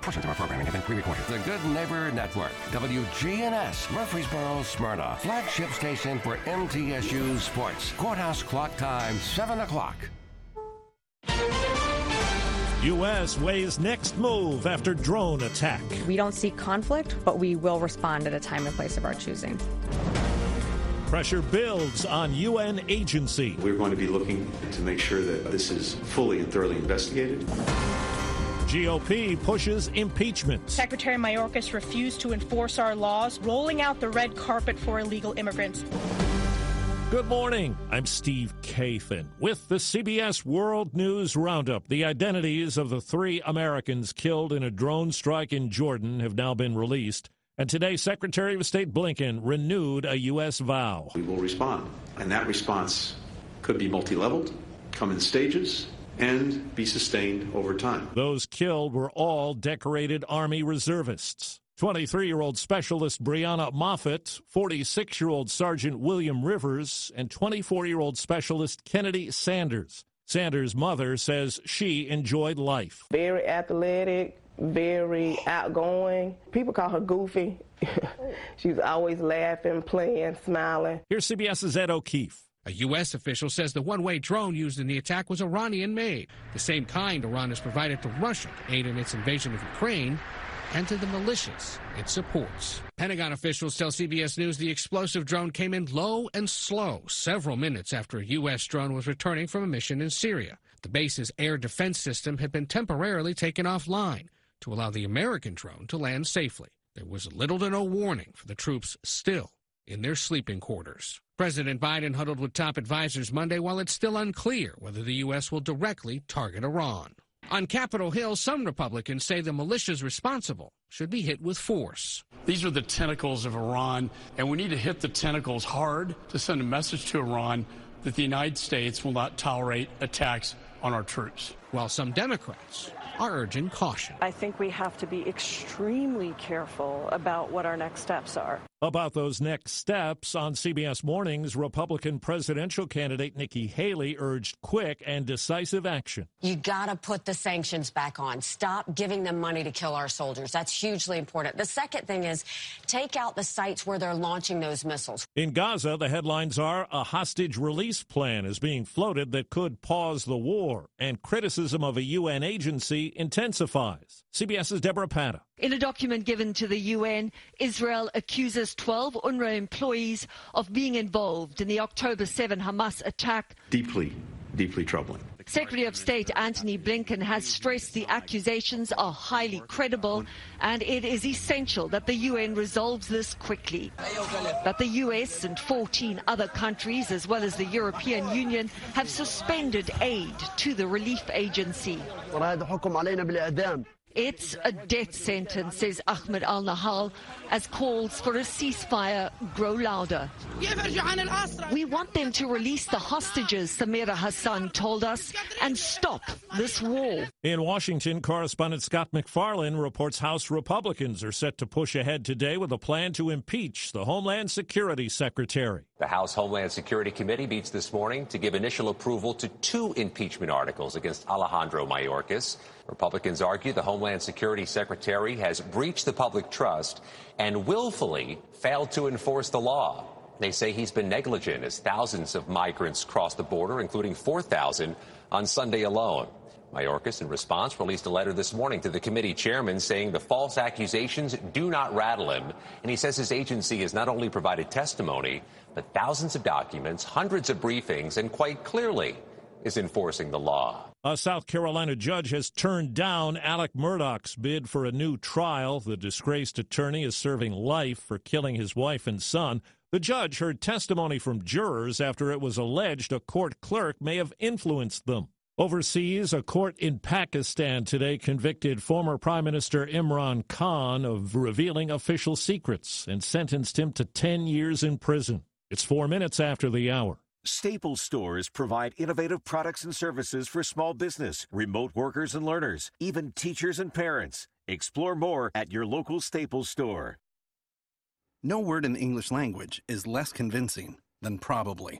Portions of our programming have been pre-recorded. The Good Neighbor Network, WGNS, Murfreesboro, Smyrna, flagship station for MTSU Sports. Courthouse clock time, 7 o'clock. U.S. weighs next move after drone attack. We don't seek conflict, but we will respond at a time and place of our choosing. Pressure builds on UN agency. We're going to be looking to make sure that this is fully and thoroughly investigated. GOP pushes impeachment. Secretary Mayorkas refused to enforce our laws, rolling out the red carpet for illegal immigrants. Good morning. I'm Steve Kathan with the CBS World News Roundup. The identities of the three Americans killed in a drone strike in Jordan have now been released. And today, Secretary of State Blinken renewed a U.S. vow. We will respond. And that response could be multi leveled, come in stages, and be sustained over time. Those killed were all decorated Army reservists. 23 year old specialist Breonna Moffett, 46 year old Sergeant William Rivers, and 24 year old specialist Kennedy Sanders. Sanders' mother says she enjoyed life. Very athletic, very outgoing. People call her goofy. (laughs) She's always laughing, playing, smiling. Here's CBS's Ed O'Keefe. A U.S. official says the one way drone used in the attack was Iranian made, the same kind Iran has provided to Russia to aid in its invasion of Ukraine and to the militias it supports. Pentagon officials tell CBS News the explosive drone came in low and slow several minutes after a U.S. drone was returning from a mission in Syria. The base's air defense system had been temporarily taken offline to allow the American drone to land safely. There was little to no warning for the troops still in their sleeping quarters. President Biden huddled with top advisors Monday while it's still unclear whether the U.S. will directly target Iran. On Capitol Hill, some Republicans say the militias responsible should be hit with force. These are the tentacles of Iran, and we need to hit the tentacles hard to send a message to Iran that the United States will not tolerate attacks on our troops. While some Democrats are urging caution. I think we have to be extremely careful about what our next steps are. About those next steps on CBS Mornings, Republican presidential candidate Nikki Haley urged quick and decisive action. You got to put the sanctions back on. Stop giving them money to kill our soldiers. That's hugely important. The second thing is take out the sites where they're launching those missiles. In Gaza, the headlines are a hostage release plan is being floated that could pause the war, and criticism of a UN agency intensifies. CBS's Deborah Patta. In a document given to the UN, Israel accuses 12 UNRWA employees of being involved in the October 7 Hamas attack. Deeply, deeply troubling. Secretary of State Antony Blinken has stressed the accusations are highly credible and it is essential that the UN resolves this quickly. But the US and 14 other countries, as well as the European Union, have suspended aid to the relief agency. It's a death sentence, says Ahmed Al Nahal, as calls for a ceasefire grow louder. We want them to release the hostages, Samira Hassan told us, and stop this war. In Washington, correspondent Scott MacFarlane reports House Republicans are set to push ahead today with a plan to impeach the Homeland Security Secretary. The House Homeland Security Committee meets this morning to give initial approval to two impeachment articles against Alejandro Mayorkas. Republicans argue the Homeland Security Secretary has breached the public trust and willfully failed to enforce the law. They say he's been negligent as thousands of migrants crossed the border, including 4,000 on Sunday alone. Mayorkas, in response, released a letter this morning to the committee chairman saying the false accusations do not rattle him. And he says his agency has not only provided testimony, but thousands of documents, hundreds of briefings, and quite clearly is enforcing the law. A South Carolina judge has turned down Alex Murdaugh's bid for a new trial. The disgraced attorney is serving life for killing his wife and son. The judge heard testimony from jurors after it was alleged a court clerk may have influenced them. Overseas, a court in Pakistan today convicted former Prime Minister Imran Khan of revealing official secrets and sentenced him to 10 years in prison. It's four minutes after the hour. Staples stores provide innovative products and services for small business, remote workers and learners, even teachers and parents. Explore more at your local Staples store. No word in the English language is less convincing than probably.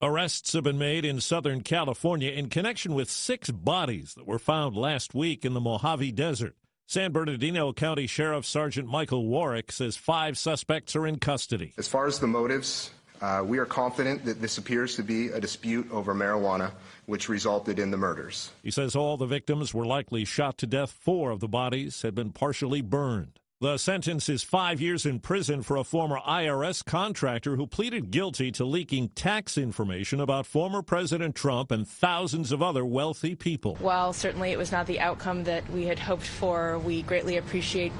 Arrests have been made in Southern California in connection with six bodies that were found last week in the Mojave Desert. San Bernardino County Sheriff Sergeant Michael Warwick says five suspects are in custody. As far as the motives, uh, we are confident that this appears to be a dispute over marijuana, which resulted in the murders. He says all the victims were likely shot to death. Four of the bodies had been partially burned. The sentence is five years in prison for a former IRS contractor who pleaded guilty to leaking tax information about former President Trump and thousands of other wealthy people. While certainly it was not the outcome that we had hoped for, we greatly appreciate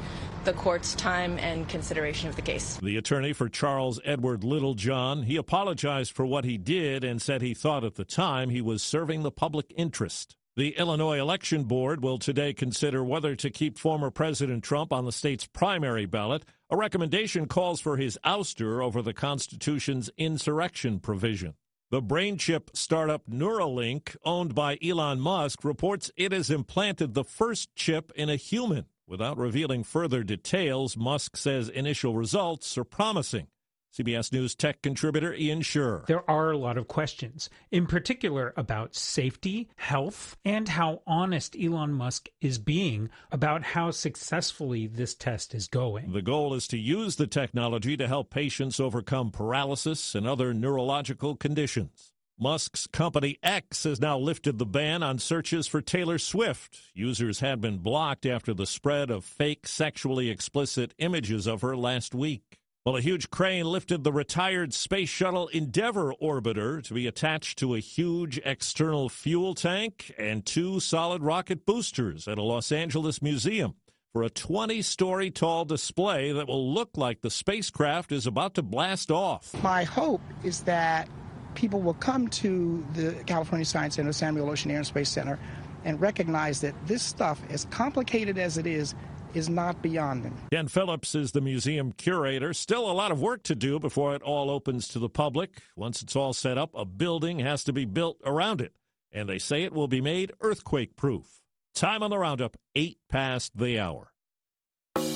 the court's time and consideration of the case. The attorney for Charles Edward Littlejohn, he apologized for what he did and said he thought at the time he was serving the public interest. The Illinois Election Board will today consider whether to keep former President Trump on the state's primary ballot. A recommendation calls for his ouster over the Constitution's insurrection provision. The brain chip startup Neuralink, owned by Elon Musk, reports it has implanted the first chip in a human. Without revealing further details, Musk says initial results are promising. CBS News tech contributor Ian Sherr. There are a lot of questions, in particular about safety, health, and how honest Elon Musk is being about how successfully this test is going. The goal is to use the technology to help patients overcome paralysis and other neurological conditions. Musk's company X has now lifted the ban on searches for Taylor Swift. Users had been blocked after the spread of fake sexually explicit images of her last week. Well, a huge crane lifted the retired Space Shuttle Endeavour orbiter to be attached to a huge external fuel tank and two solid rocket boosters at a Los Angeles museum for a 20 story tall display that will look like the spacecraft is about to blast off. My hope is that people will come to the California Science Center, Samuel Oschin Air and Space Center, and recognize that this stuff, as complicated as it is, is not beyond them. Dan Phillips is the museum curator. Still a lot of work to do before it all opens to the public. Once it's all set up, a building has to be built around it. And they say it will be made earthquake proof. Time on the roundup, eight past the hour.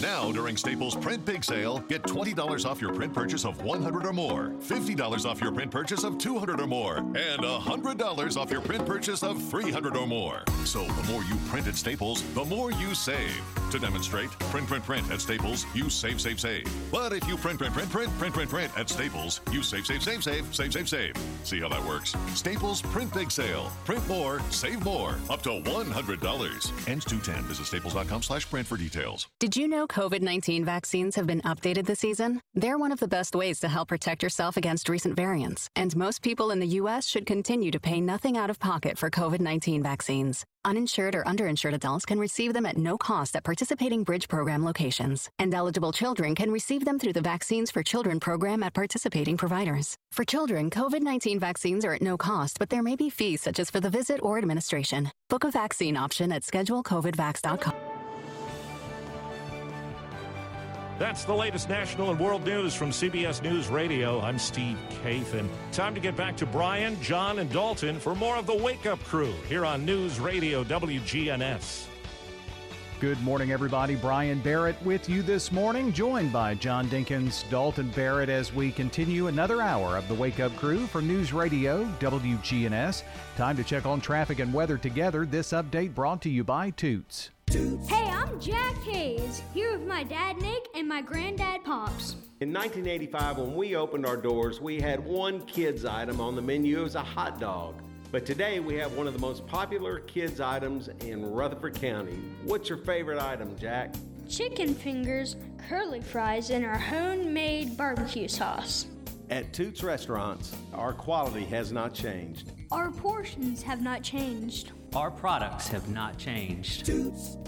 Now, during Staples Print Big Sale, get $20 off your print purchase of 100 or more, $50 off your print purchase of 200 or more, and $100 off your print purchase of 300 or more. So the more you print at Staples, the more you save. To demonstrate, print, print, print at Staples, you save, save, save. But if you print, print, print, print, print, print, print at Staples, you save, save, save, save, save, save, save. See how that works? Staples Print Big Sale. Print more, save more. Up to $100. Ends 210. Visit staples.com slash print for details. Did you know COVID 19 vaccines have been updated this season? They're one of the best ways to help protect yourself against recent variants. And most people in the U.S. should continue to pay nothing out of pocket for COVID 19 vaccines. Uninsured or underinsured adults can receive them at no cost at participating Bridge program locations. And eligible children can receive them through the Vaccines for Children program at participating providers. For children, COVID 19 vaccines are at no cost, but there may be fees such as for the visit or administration. Book a vaccine option at schedulecovidvax.com. That's the latest national and world news from CBS News Radio. I'm Steve Kathan. Time to get back to Brian, John, and Dalton for more of the Wake Up Crew here on News Radio WGNS. Good morning, everybody. Brian Barrett with you this morning, joined by John Dinkins, Dalton Barrett, as we continue another hour of the Wake Up Crew for News Radio WGNS. Time to check on traffic and weather together. This update brought to you by Toots. Hey, I'm Jack Hayes, here with my dad Nick and my granddad Pops. In 1985, when we opened our doors, we had one kids item on the menu. It was a hot dog. But today we have one of the most popular kids items in Rutherford County. What's your favorite item, Jack? Chicken fingers, curly fries, and our homemade barbecue sauce. At Toots Restaurants, our quality has not changed. Our portions have not changed. Our products have not changed.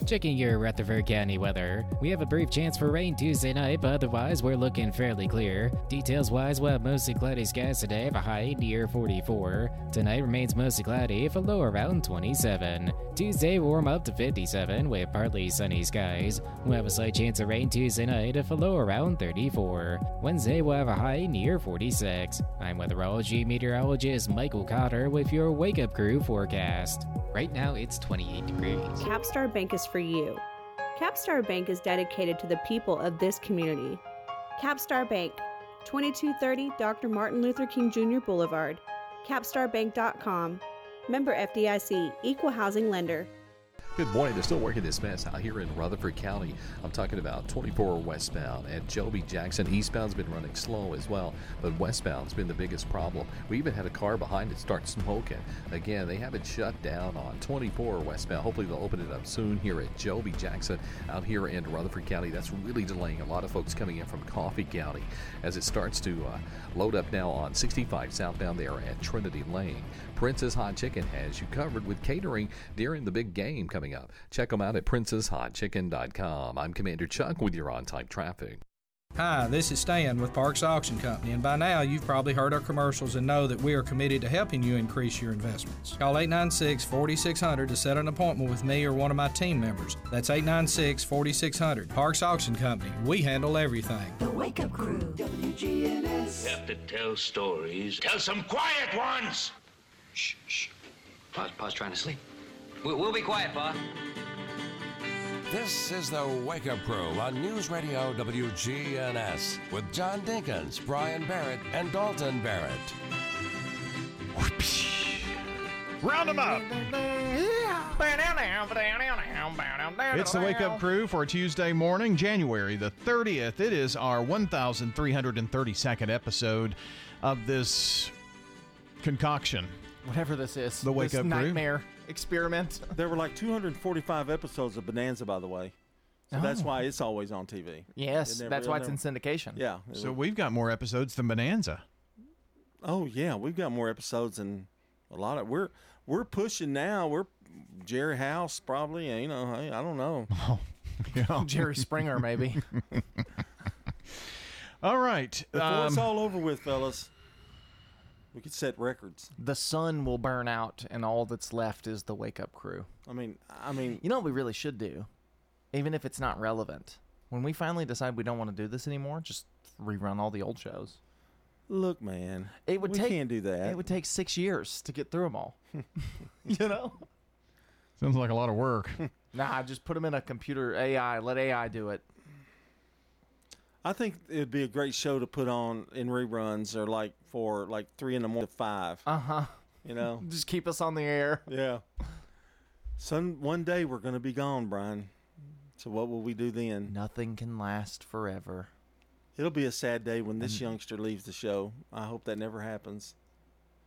Checking your Rutherford County weather. We have a brief chance for rain Tuesday night, but otherwise we're looking fairly clear. Details wise, we'll have mostly cloudy skies today, with a high near 44. Tonight remains mostly cloudy, with a low around 27. Tuesday warm up to 57 with partly sunny skies. We'll have a slight chance of rain Tuesday night, with a low around 34. Wednesday we'll have a high near 46. I'm weatherology meteorologist Michael Cotter with your Wake Up Crew forecast. Right now it's 28 degrees. Capstar Bank is for you. Capstar Bank is dedicated to the people of this community. Capstar Bank, 2230 Dr. Martin Luther King Jr. Boulevard, capstarbank.com. Member FDIC, Equal Housing Lender. Good morning. They're still working this mess out here in Rutherford County. I'm talking about 24 westbound and Joe B. Jackson. Eastbound's been running slow as well, but westbound's been the biggest problem. We even had a car behind it start smoking. Again, they haven't shut down on 24 westbound. Hopefully, they'll open it up soon here at Joe B. Jackson out here in Rutherford County. That's really delaying a lot of folks coming in from Coffee County as it starts to uh, load up now on 65 southbound there at Trinity Lane. Prince's Hot Chicken has you covered with catering during the big game coming up. Check them out at princeshotchicken.com. I'm Commander Chuck with your on time traffic. Hi, this is Stan with Parks Auction Company, and by now you've probably heard our commercials and know that we are committed to helping you increase your investments. Call 896 4600 to set an appointment with me or one of my team members. That's 896 4600. Parks Auction Company, we handle everything. The Wake Up Crew, WGNS. Have to tell stories. Tell some quiet ones! Shh, shh. Pa's, Pa's trying to sleep. We'll, we'll be quiet, Pa. This is the Wake Up Crew on News Radio WGNS with John Dinkins, Brian Barrett, and Dalton Barrett. Round them up. It's the Wake Up Crew for Tuesday morning, January the 30th. It is our 1,332nd episode of this concoction. Whatever this is. The Wake this Up Crew. nightmare experiment. (laughs) There were like 245 episodes of Bonanza, by the way. So that's Oh. why it's always on TV. Yes, never- that's it why it's in syndication. Yeah. So we've got more episodes than Bonanza. Oh yeah, we've got more episodes than a lot of we're we're pushing now. We're Jerry House probably. You know, I, I don't know. (laughs) Yeah. (laughs) Jerry Springer, maybe. All right. Before it's um, all over with, fellas, we could set records. the sun will burn out, and all that's left is the Wake Up Crew. I mean, I mean, You know what we really should do, even if it's not relevant. When we finally decide we don't want to do this anymore, just rerun all the old shows. look, man, It would we take. can't do that. It would take six years to get through them all. (laughs) you know. Sounds like a lot of work. (laughs) Nah, just put them in a computer AI. Let AI do it. I think it'd be a great show to put on in reruns or like for like three in the morning to five. Uh huh. You know, (laughs) Just keep us on the air. yeah. Some one day we're gonna be gone, Brian. So what will we do then? Nothing can last forever. It'll be a sad day when this youngster leaves the show. I hope that never happens.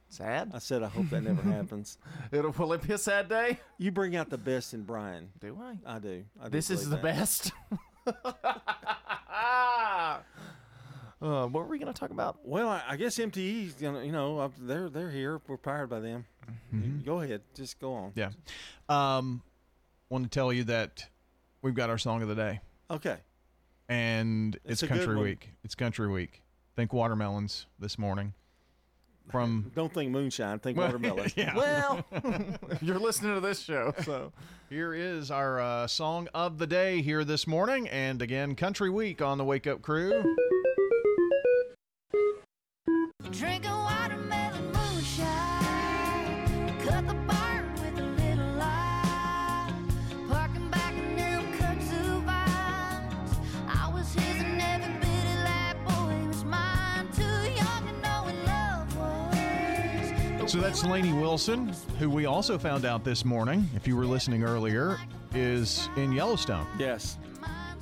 Sad? I said I hope that never (laughs) happens. It'll will it be a sad day? You bring out the best in Brian. Do I? I do. I do This is the that. best. (laughs) uh, what were we gonna talk about? Well, I, I guess MTE's gonna. You know, uh, they're they're here. We're powered by them. Mm-hmm. Go ahead. Just go on. Yeah. Um, want to tell you that we've got our song of the day, Okay. and It's it's, a good Country one. Week. It's Country Week. Think watermelons this morning. From (laughs) Don't think moonshine. Think watermelon. (laughs) yeah. Well, (laughs) you're listening to this show, so Here is our uh, song of the day here this morning, and again, Country Week on the Wake Up Crew. So that's Lainey Wilson, who we also found out this morning, if you were listening earlier, is in Yellowstone. Yes.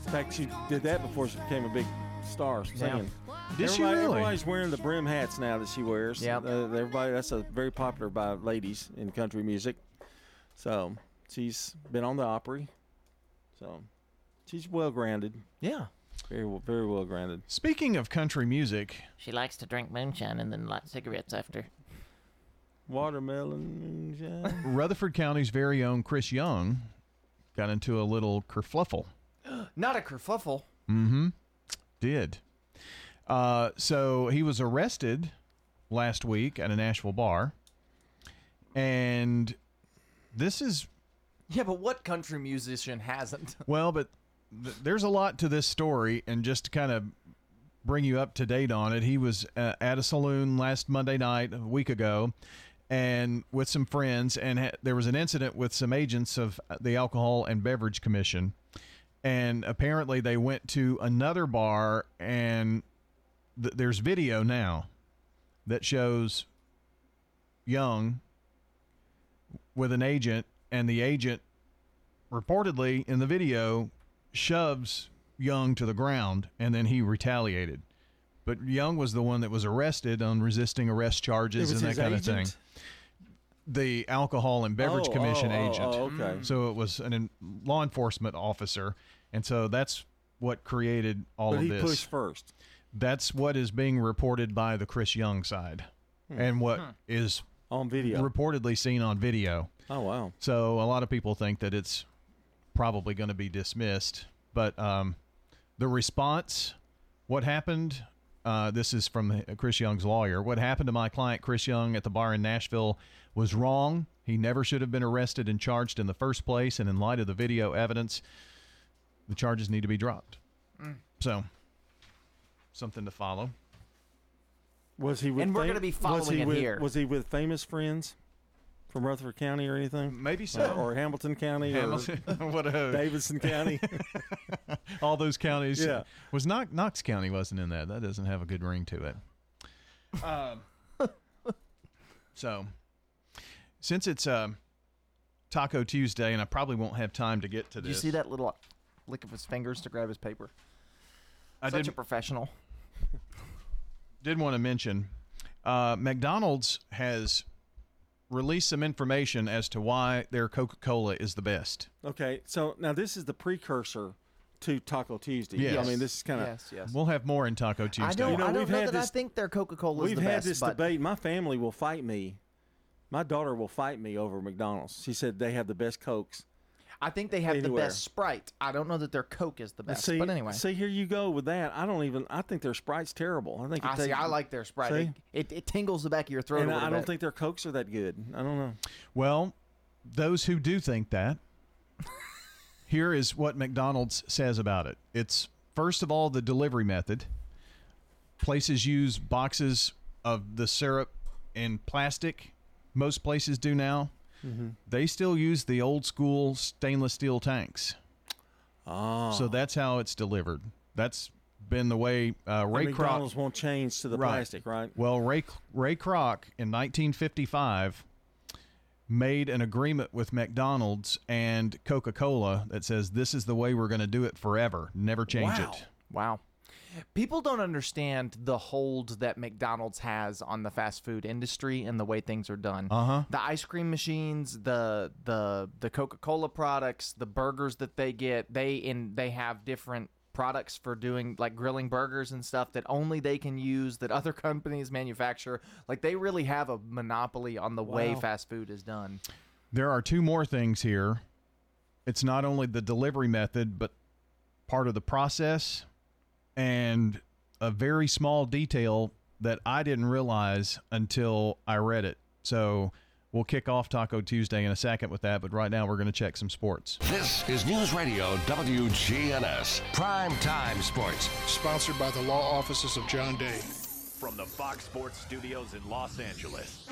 In fact, she did that before she became a big star singing. Did she really? Everybody's wearing the brim hats now that she wears. Yep. Uh, everybody, that's a very popular by ladies in country music. So she's been on the Opry. So she's well grounded. yeah. Very, well- very well grounded. Speaking of country music, She likes to drink moonshine and then light cigarettes after. Watermelon moonshine. Rutherford County's very own Chris Young got into a little kerfluffle. (gasps) Not a kerfluffle. Mm-hmm. Did. Uh, so he was arrested last week at a Nashville bar, and this is Yeah, but what country musician hasn't? (laughs) well, but th- there's a lot to this story, and just to kind of bring you up to date on it, he was uh, at a saloon last Monday night, a week ago, and with some friends, and ha- there was an incident with some agents of uh, the Alcohol and Beverage Commission, and apparently they went to another bar, and th- there's video now that shows Young with an agent, and the agent reportedly in the video shoves Young to the ground, and then he retaliated. But Young was the one that was arrested on resisting arrest charges and that his kind of thing. The Alcohol and Beverage Oh, Commission oh, oh, agent. oh, okay. So it was an in, law enforcement officer, and so that's what created all But of he this. pushed first. That's what is being reported by the Chris Young side, Hmm. and what Huh. is on video reportedly seen on video. Oh wow! So a lot of people think that it's probably going to be dismissed, but um, the response, what happened? Uh, this is from Chris Young's lawyer. What happened to my client Chris Young at the bar in Nashville was wrong. He never should have been arrested and charged in the first place. And in light of the video evidence, the charges need to be dropped. Mm. So, something to follow. Was he with And we're fam- gonna be was following he it with, here. Was he with famous friends from Rutherford County or anything? Maybe so. Or, or Hamilton County Hamilton, (laughs) or what Davidson County. (laughs) all those counties. Yeah. Was not Knox County wasn't in that. That doesn't have a good ring to it. Um, (laughs) so, since it's um, Taco Tuesday, and I probably won't have time to get to Did you see that little lick of his fingers to grab his paper? I Such did- a professional. did want to mention uh, McDonald's has released some information as to why their Coca Cola is the best. okay, so now this is the precursor to Taco Tuesday. Yes. I mean, this is kind of. Yes, yes. We'll have more in Taco Tuesday. I don't, You know, I don't we've know had that I think their Coca Cola is We've had this but debate. My family will fight me. My daughter will fight me over McDonald's. She said they have the best Cokes. I think they have Anywhere. the best Sprite. I don't know that their Coke is the best. see, but anyway, see here you go with that. I don't even. I think their Sprite's terrible. I think. it I see. I like their Sprite. It, it, it tingles the back of your throat. and a I, I don't bit. think their Cokes are that good. I don't know. Well, those who do think that, (laughs) here is what McDonald's says about it. It's first of all the delivery method. Places use boxes of the syrup in plastic. Most places do now. Mm-hmm. They still use the old school stainless steel tanks. Oh, So that's how it's delivered. That's been the way uh, Ray Kroc McDonald's won't change to the Right. plastic, right? Well, Ray Ray Kroc in 1955 made an agreement with McDonald's and Coca-Cola that says this is the way we're going to do it forever, never change wow. it. Wow. People don't understand the hold that McDonald's has on the fast food industry and the way things are done. Uh-huh. The ice cream machines, the the the Coca-Cola products, the burgers that they get, they in they have different products for doing like grilling burgers and stuff that only they can use that other (laughs) companies manufacture. Like they really have a monopoly on the way fast food is done. There are two more things here. It's not only the delivery method, but part of the process and a very small detail that I didn't realize until I read it. So we'll kick off Taco Tuesday in a second with that, but right now we're going to check some sports. This is News Radio WGNS Prime Time Sports. Sponsored by the law offices of John Day. From the Fox Sports Studios in Los Angeles,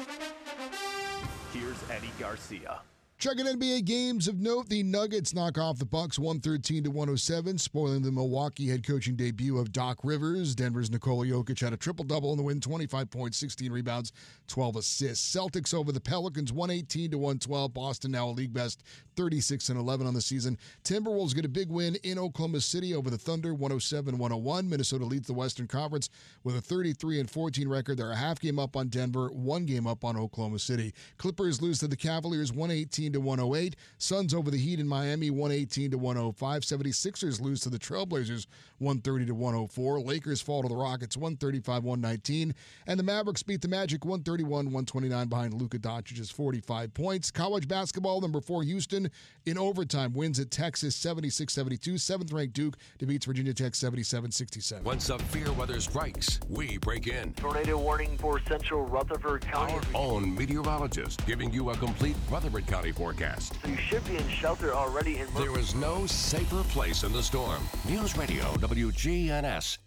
here's Eddie Garcia. Checking NBA games of note, the Nuggets knock off the Bucks 113 to 107, spoiling the Milwaukee head coaching debut of Doc Rivers. Denver's Nikola Jokic had a triple double in the win, 25 points, 16 rebounds, 12 assists. Celtics over the Pelicans 118 to 112. Boston now a league best 36 and 11 on the season. Timberwolves get a big win in Oklahoma City over the Thunder 107 101. Minnesota leads the Western Conference with a 33 and 14 record. They're a half game up on Denver, one game up on Oklahoma City. Clippers lose to the Cavaliers 118 115 to 108. Suns over the Heat in Miami 118 to 105. 76ers lose to the Trailblazers 130 to 104. Lakers fall to the Rockets 135 119. And the Mavericks beat the Magic 131 129 behind Luka Doncic's 45 points. College basketball number four Houston in overtime wins at Texas 76 72. Seventh ranked Duke defeats Virginia Tech 77 67. When severe weather strikes, we break in. Tornado warning for central Rutherford County. Our Own meteorologist giving you a complete Rutherford County forecast. You should be in shelter already in There is no safer place in the storm. News Radio WGNS.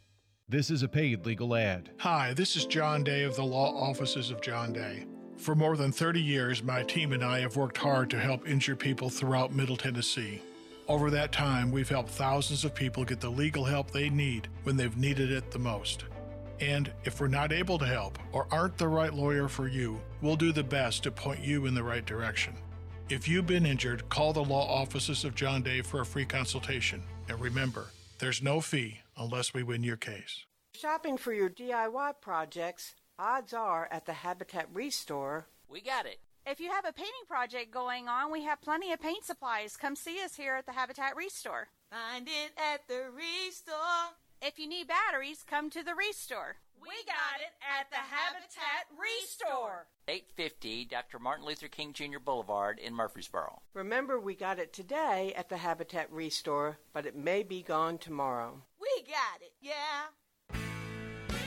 This is a paid legal ad. Hi, this is John Day of the Law Offices of John Day. For more than 30 years, my team and I have worked hard to help injured people throughout Middle Tennessee. Over that time, we've helped thousands of people get the legal help they need when they've needed it the most. And if we're not able to help or aren't the right lawyer for you, we'll do the best to point you in the right direction. If you've been injured, call the law offices of John Day for a free consultation. And remember, there's no fee unless we win your case. Shopping for your DIY projects, odds are at the Habitat Restore. We got it. If you have a painting project going on, we have plenty of paint supplies. Come see us here at the Habitat Restore. Find it at the Restore. If you need batteries, come to the Restore. We got it at the Habitat Restore. 850 Dr. Martin Luther King Jr. Boulevard in Murfreesboro. Remember, we got it today at the Habitat Restore, but it may be gone tomorrow. We got it, yeah.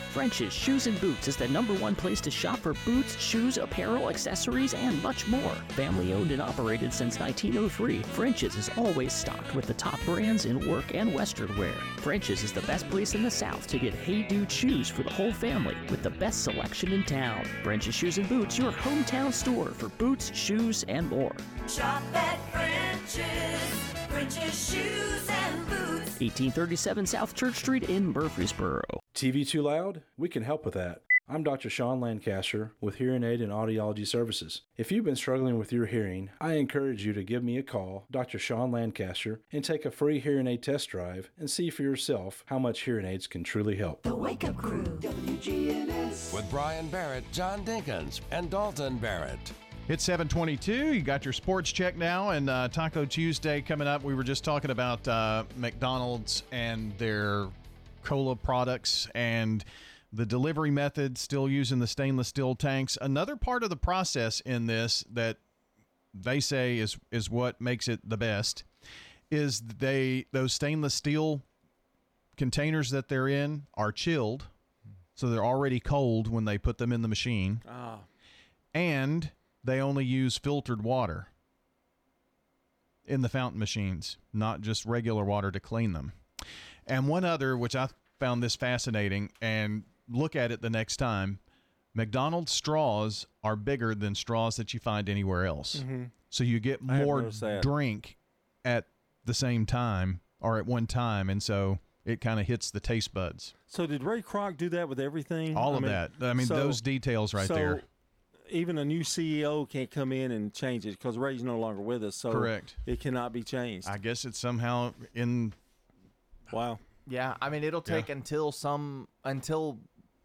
French's Shoes and Boots is the number one place to shop for boots, shoes, apparel, accessories, and much more. Family owned and operated since 1903, French's is always stocked with the top brands in work and western wear. French's is the best place in the South to get Hey Dude shoes for the whole family with the best selection in town. French's Shoes and Boots, your hometown store for boots, shoes, and more. Shop at French's. French's Shoes and Boots. 1837 South Church Street in Murfreesboro. TV too loud? We can help with that. I'm Dr. Sean Lancaster with Hearing Aid and Audiology Services. If you've been struggling with your hearing, I encourage you to give me a call, Dr. Sean Lancaster, and take a free hearing aid test drive and see for yourself how much hearing aids can truly help. The Wake Up Crew. WGNS. With Brian Barrett, John Dinkins, and Dalton Barrett. It's 722. You got your sports check now, and uh, Taco Tuesday coming up. We were just talking about uh, McDonald's and their cola products and the delivery method, still using the stainless steel tanks. Another part of the process in this that they say is is what makes it the best is they those stainless steel containers that they're in are chilled, so they're already cold when they put them in the machine, Ah, and they only use filtered water in the fountain machines, not just regular water to clean them. And one other, which I found this fascinating, and look at it the next time. McDonald's straws are bigger than straws that you find anywhere else. Mhm. So you get more drink at the same time or at one time. And so it kind of hits the taste buds. So did Ray Kroc do that with everything? All I of mean, that. I mean, so- those details right so there. Even a new CEO can't come in and change it because Ray's no longer with us. So Correct. It cannot be changed. I guess it's somehow in. Wow. Yeah, I mean it'll Yeah. take until some until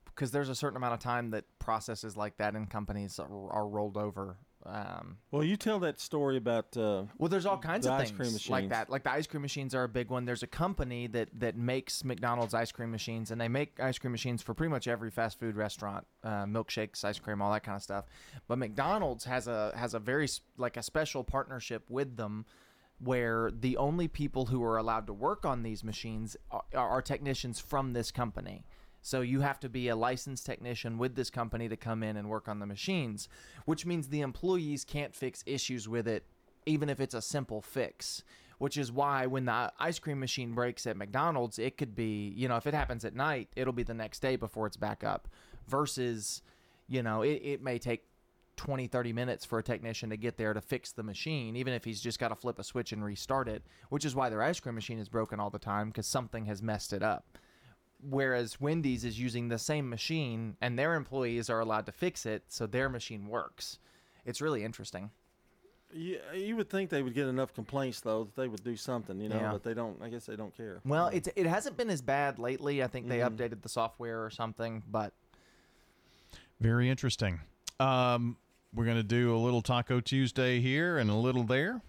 because there's a certain amount of time that processes like that in companies are, are rolled over. Um, Well, you tell that story about. Uh, well, there's all kinds the of ice things cream machines. like that. Like the ice cream machines are a big one. There's a company that that makes McDonald's ice cream machines, and they make ice cream machines for pretty much every fast food restaurant, uh, milkshakes, ice cream, all that kind of stuff. But McDonald's has a has a very like a special partnership with them. Where the only people who are allowed to work on these machines are, are technicians from this company. So you have to be a licensed technician with this company to come in and work on the machines, which means the employees can't fix issues with it, even if it's a simple fix. Which is why when the ice cream machine breaks at McDonald's, it could be, you know, if it happens at night, it'll be the next day before it's back up. Versus, you know, it, it may take 20, 30 minutes for a technician to get there to fix the machine, even if he's just got to flip a switch and restart it, which is why their ice cream machine is broken all the time because something has messed it up whereas Wendy's is using the same machine and their employees are allowed to fix it so their machine works. It's really interesting. You, you would think they would get enough complaints though that they would do something, you know, Yeah. but they don't. I guess they don't care. Well, it's it hasn't been as bad lately. I think they Mhm. updated the software or something, but Very interesting. Um, we're going to do a little Taco Tuesday here and a little there.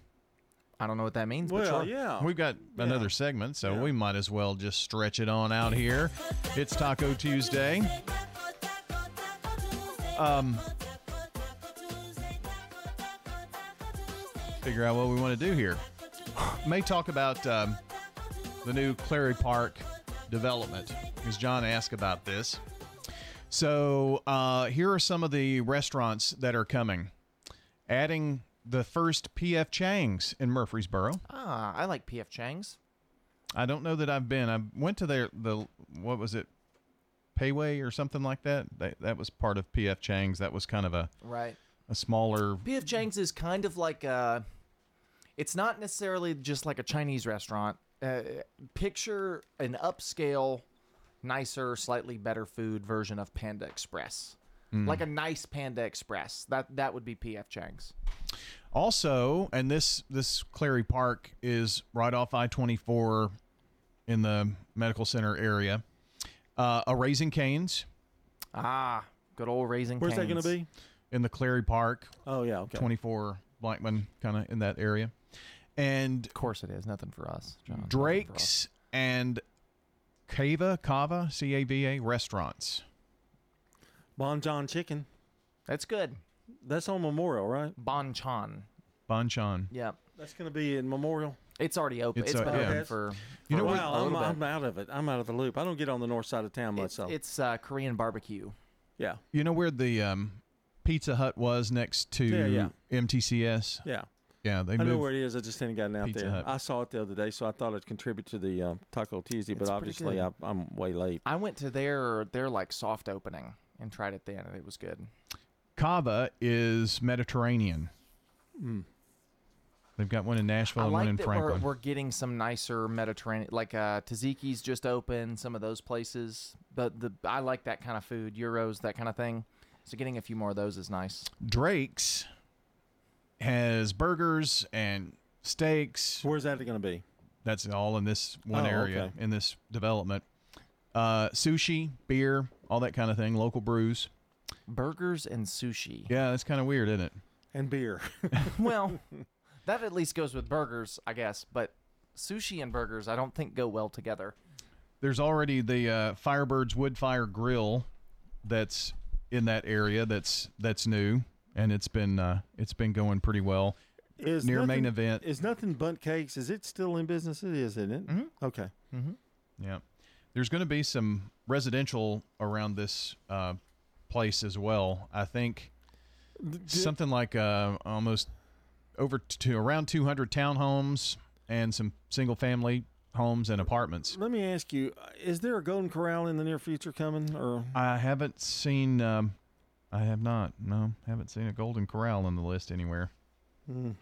I don't know what that means. but Well, sure. yeah. We've got another segment, so we might as well just stretch it on out here. It's Taco Tuesday. Um, figure out what we want to do here. (sighs) May talk about um, the new Clary Park development because John asked about this. So uh, here are some of the restaurants that are coming. Adding the first PF Chang's in Murfreesboro. Ah, I like PF Chang's. I don't know that I've been. I went to their the what was it, Pei Wei or something like that. That that was part of PF Chang's. That was kind of a Right. a smaller. PF Chang's is kind of like a. It's not necessarily just like a Chinese restaurant. Uh, picture an upscale, nicer, slightly better food version of Panda Express. Mm. Like a nice Panda Express. That that would be PF Chang's. Also, and this this Clary Park is right off I twenty four, in the medical center area. Uh, a Raising Canes. Ah, good old Raising Canes. Where's that gonna be? In the Clary Park. Oh yeah, okay. Twenty four Blackman, kind of in that area, and of course it is nothing for us. John. Drake's and Cava Cava C A V A restaurants. Bon John Chicken. That's good. That's on Memorial, right? Bon Chan. Banchan. Yep. That's going to be in Memorial. It's already open. It's, it's uh, been yeah. open for. You know a what- while, Wow, a I'm. I'm out of it. I'm out of the loop. I don't get on the north side of town much. It's, So it's uh, Korean barbecue. yeah, You know where the um, Pizza Hut was next to Yeah, yeah. MTCS? yeah. Yeah, they I know where it is. I just hadn't gotten out Pizza there. Hut. I saw it the other day, so I thought it'd contribute to the um, Taco Tuesday. But obviously. I, I'm way late. I went to their their like soft opening and tried it then, and it was good. Cava is Mediterranean. Hmm. They've got one in Nashville I and like one in that we're, Franklin. we're getting some nicer Mediterranean, like uh, Taziki's just open. Some of those places, but the I like that kind of food, gyros, that kind of thing. So getting a few more of those is nice. Drake's has burgers and steaks. Where's that going to be? That's all in this one Oh, area okay. in this development. Uh, sushi, beer, all that kind of thing. Local brews. Burgers and sushi. Yeah, that's kind of weird, isn't it? And beer. (laughs) (laughs) well, that at least goes with burgers, I guess. But sushi and burgers, I don't think go well together. There's already the uh, Firebirds Wood Fire Grill that's in that area. That's that's new, and it's been uh, it's been going pretty well. Is near main event. Is Nothing Bundt Cakes? Is it still in business? It is, isn't it? Mhm. Okay. Mm-hmm. Yeah. There's going to be some residential around this uh, place as well. I think something like uh, almost over to around 200 townhomes and some single family homes and apartments. Let me ask you: uh, Is there a Golden Corral in the near future coming? Or I haven't seen. Um, I have not. No, haven't seen a Golden Corral on the list anywhere. Hmm.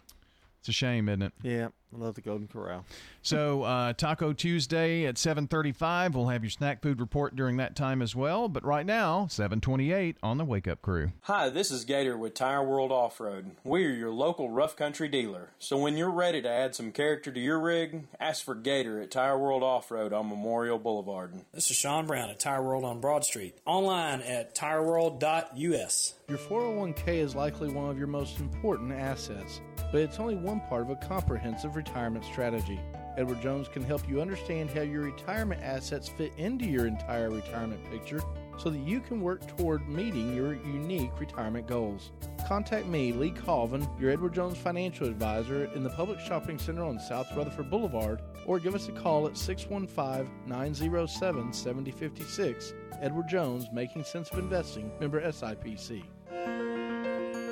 It's a shame, isn't it? yeah, I love the Golden Corral. So uh, Taco Tuesday at 7:35. We'll have your snack food report during that time as well. But right now, 7:28 on the Wake Up Crew. Hi, this is Gator with Tire World Off Road. We are your local rough country dealer. So when you're ready to add some character to your rig, ask for Gator at Tire World Off Road on Memorial Boulevard. This is Sean Brown at Tire World on Broad Street. Online at tireworld.us. Your 401k is likely one of your most important assets, but it's only one part of a comprehensive retirement strategy. Edward Jones can help you understand how your retirement assets fit into your entire retirement picture so that you can work toward meeting your unique retirement goals. Contact me, Lee Colvin, your Edward Jones financial advisor in the Publix Shopping Center on South Rutherford Boulevard, or give us a call at 615 907 7056. Edward Jones, Making Sense of Investing, member SIPC.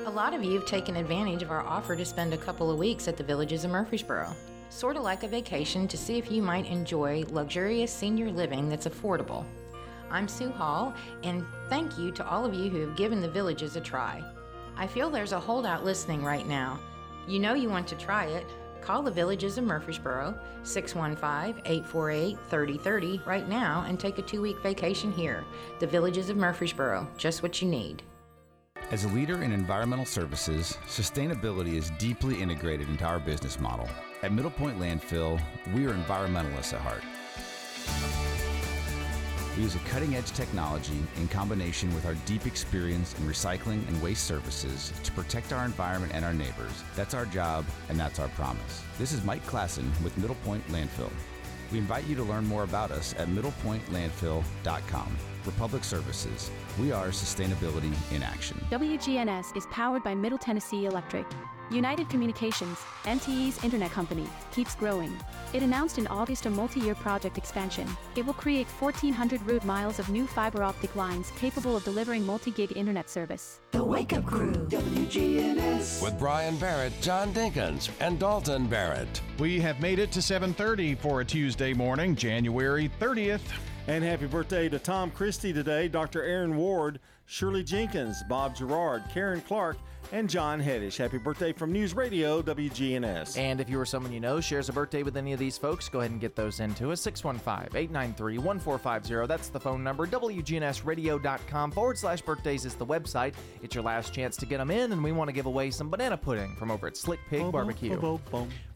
A lot of you have taken advantage of our offer to spend a couple of weeks at the Villages of Murfreesboro. Sort of like a vacation to see if you might enjoy luxurious senior living that's affordable. I'm Sue Hall, and thank you to all of you who have given the Villages a try. I feel there's a holdout listening right now. You know you want to try it. Call the Villages of Murfreesboro, 615 848 3030 right now and take a two week vacation here. The Villages of Murfreesboro, just what you need. As a leader in environmental services, sustainability is deeply integrated into our business model. At Middle Point Landfill, we are environmentalists at heart. We use a cutting edge technology in combination with our deep experience in recycling and waste services to protect our environment and our neighbors. That's our job, and that's our promise. This is Mike Klassen with Middle Point Landfill. We invite you to learn more about us at middlepointlandfill.com. Republic Services, we are sustainability in action. WGNS is powered by Middle Tennessee Electric. United Communications, MTE's internet company, keeps growing. It announced in August a multi year project expansion. It will create 1,400 route miles of new fiber optic lines capable of delivering multi gig internet service. The Wake Up Crew, WGNS. With Brian Barrett, John Dinkins, and Dalton Barrett. We have made it to 7:30 for a Tuesday morning, January 30th. And happy birthday to Tom Christie today, Dr. Aaron Ward, Shirley Jenkins, Bob Gerard, Karen Clark, and John Heddish. Happy birthday from News Radio WGNS. And if you or someone you know shares a birthday with any of these folks, go ahead and get those into us. 615 893 1450. That's the phone number. WGNSradio.com forward slash birthdays is the website. It's your last chance to get them in, and we want to give away some banana pudding from over at Slick Pig Barbecue.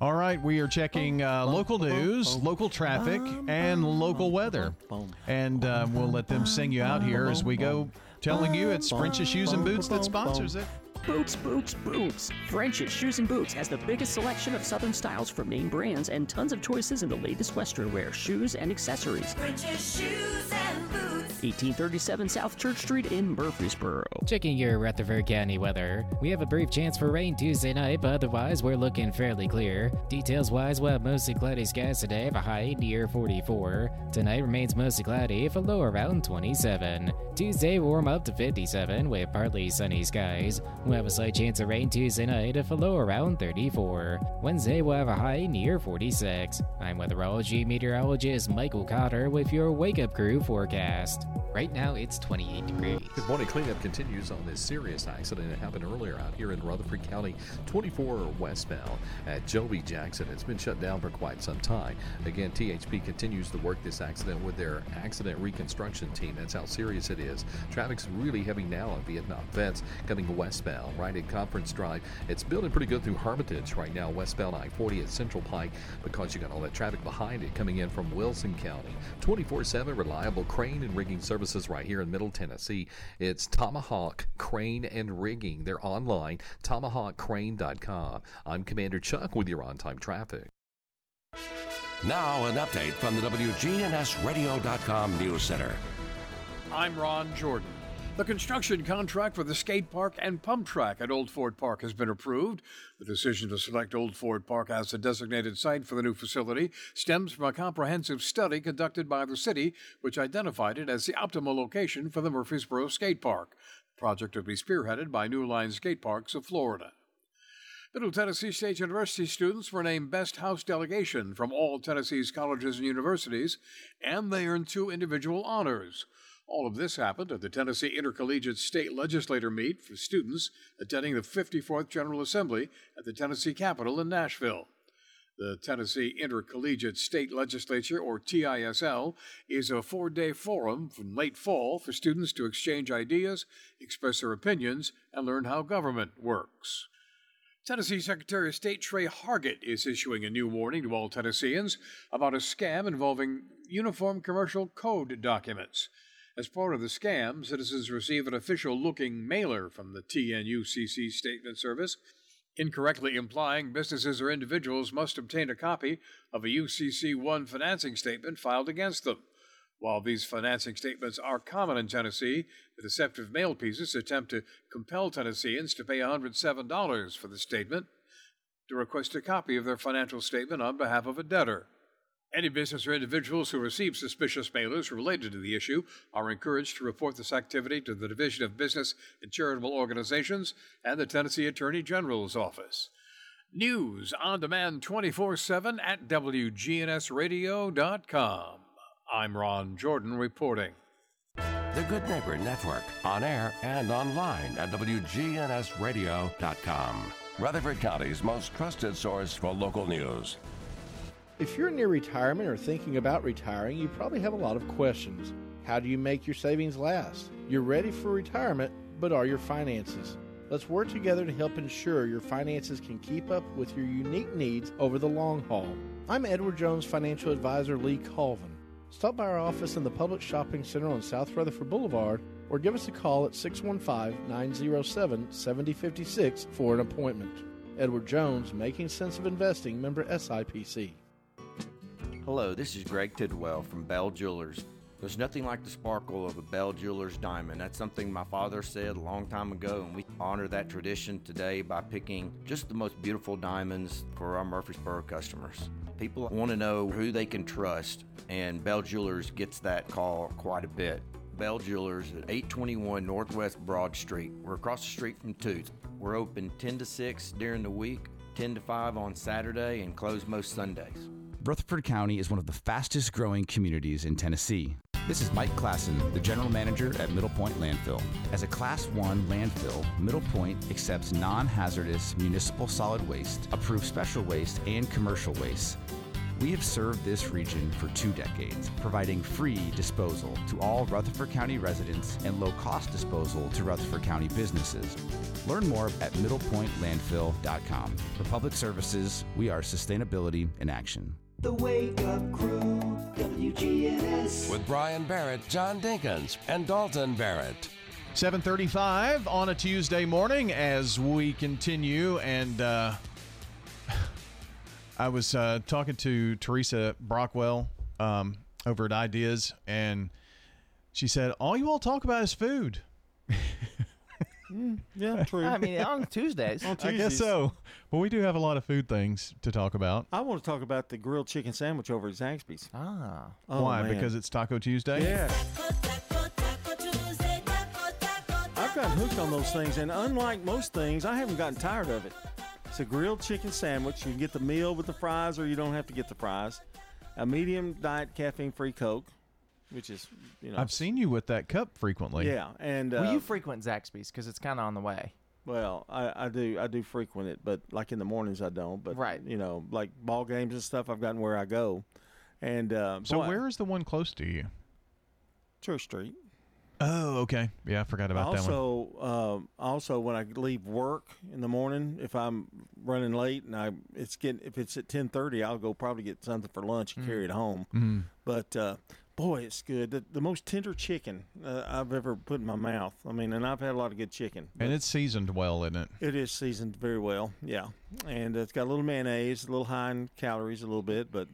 All right, we are checking uh, local news, local traffic, and local weather. And uh, we'll let them sing you out here as we go, telling you it's French's Shoes and Boots that sponsors it. Boots, Boots, Boots. French's Shoes and Boots has the biggest selection of Southern styles from name brands and tons of choices in the latest Western wear, shoes, and accessories. French's Shoes and Boots. 1837 South Church Street in Murfreesboro. Checking your Rutherford County weather. We have a brief chance for rain Tuesday night, but otherwise we're looking fairly clear. Details wise, we'll have mostly cloudy skies today, have a high near 44. Tonight remains mostly cloudy, with a low around 27. Tuesday warm up to 57 with partly sunny skies. We'll have a slight chance of rain Tuesday night, with a low around 34. Wednesday we'll have a high near 46. I'm weatherology meteorologist Michael Cotter with your Wake Up Crew forecast. Right now it's 28 degrees. Good morning. Cleanup continues on this serious accident that happened earlier out here in Rutherford County, 24 westbound at Joe B. Jackson. It's been shut down for quite some time. Again, THP continues to work this accident with their accident reconstruction team. That's how serious it is. Traffic's really heavy now on Vietnam Vets coming westbound, right at Conference Drive. It's building pretty good through Hermitage right now, westbound I 40 at Central Pike because you got all that traffic behind it coming in from Wilson County. 24 7 reliable crane and rigging services right here in Middle Tennessee. It's Tomahawk Crane and Rigging. They're online, tomahawkcrane.com. I'm Commander Chuck with your on time traffic. Now, an update from the WGNSradio.com News Center. I'm Ron Jordan. The construction contract for the skate park and pump track at Old Fort Park has been approved. The decision to select Old Fort Park as the designated site for the new facility stems from a comprehensive study conducted by the city, which identified it as the optimal location for the Murfreesboro Skate Park. The project will be spearheaded by New Line Skate Parks of Florida. Middle Tennessee State University students were named Best House Delegation from all Tennessee's colleges and universities, and they earned two individual honors. All of this happened at the Tennessee Intercollegiate State Legislator Meet for students attending the 54th General Assembly at the Tennessee Capitol in Nashville. The Tennessee Intercollegiate State Legislature, or TISL, is a four day forum from late fall for students to exchange ideas, express their opinions, and learn how government works. Tennessee Secretary of State Tre Hargett is issuing a new warning to all Tennesseans about a scam involving Uniform Commercial Code documents. As part of the scam, citizens receive an official looking mailer from the TNUCC Statement Service, incorrectly implying businesses or individuals must obtain a copy of a UCC 1 financing statement filed against them. While these financing statements are common in Tennessee, the deceptive mail pieces attempt to compel Tennesseans to pay $107 for the statement to request a copy of their financial statement on behalf of a debtor. Any business or individuals who receive suspicious mailers related to the issue are encouraged to report this activity to the Division of Business and Charitable Organizations and the Tennessee Attorney General's Office. News on demand 24 7 at WGNSradio.com. I'm Ron Jordan reporting. The Good Neighbor Network, on air and online at WGNSradio.com. Rutherford County's most trusted source for local news. If you're near retirement or thinking about retiring, you probably have a lot of questions. How do you make your savings last? You're ready for retirement, but are your finances? Let's work together to help ensure your finances can keep up with your unique needs over the long haul. I'm Edward Jones financial advisor Lee Colvin. Stop by our office in the Publix Shopping Center on South Rutherford Boulevard or give us a call at 615 907 7056 for an appointment. Edward Jones, Making Sense of Investing, member SIPC. Hello, this is Greg Tidwell from Bell Jewelers. There's nothing like the sparkle of a Bell Jewelers diamond. That's something my father said a long time ago, and we honor that tradition today by picking just the most beautiful diamonds for our Murfreesboro customers. People want to know who they can trust, and Bell Jewelers gets that call quite a bit. Bell Jewelers at 821 Northwest Broad Street. We're across the street from Toots. We're open 10 to 6 during the week, 10 to 5 on Saturday, and close most Sundays. Rutherford County is one of the fastest growing communities in Tennessee. This is Mike Klassen, the general manager at Middle Point Landfill. As a Class 1 landfill, Middle Point accepts non hazardous municipal solid waste, approved special waste, and commercial waste. We have served this region for two decades, providing free disposal to all Rutherford County residents and low cost disposal to Rutherford County businesses. Learn more at middlepointlandfill.com. Republic Services, we are sustainability in action. The Wake Up Crew, WGNS. With Brian Barrett, John Dinkins, and Dalton Barrett. 7:35 on a Tuesday morning as we continue, and uh, (sighs) I was uh, talking to Teresa Brockwell um, over at Ideas, and she said, "All you all talk about is food." (laughs) yeah, (laughs) true. I mean, on Tuesdays. On I guess so, but we do have a lot of food things to talk about. I want to talk about the grilled chicken sandwich over at Zaxby's. Ah. Oh, Why? man. Because it's Taco Tuesday. Yeah. I've gotten hooked on those things, and unlike most things, I haven't gotten tired of it. It's a grilled chicken sandwich. You can get the meal with the fries, or you don't have to get the fries. A medium diet caffeine free Coke, which is, you know. I've seen you with that cup frequently. Yeah, and uh, Will you frequent Zaxby's because it's kind of on the way? Well, I, I do I do frequent it, but like in the mornings I don't. But Right. you know, like ball games and stuff, I've gotten where I go, and uh, So boy, where is the one close to you? Church Street. Oh, okay. Yeah, I forgot about that one. also, um, also when I leave work in the morning, if I'm running late and I it's getting if it's at ten thirty, I'll go probably get something for lunch and Mm. carry it home. Mhm. But uh, boy, it's good. The, the most tender chicken uh, I've ever put in my mouth. I mean, and I've had a lot of good chicken. And it's seasoned well, isn't it? It is seasoned very well, yeah, and it's got a little mayonnaise, a little high in calories, a little bit, but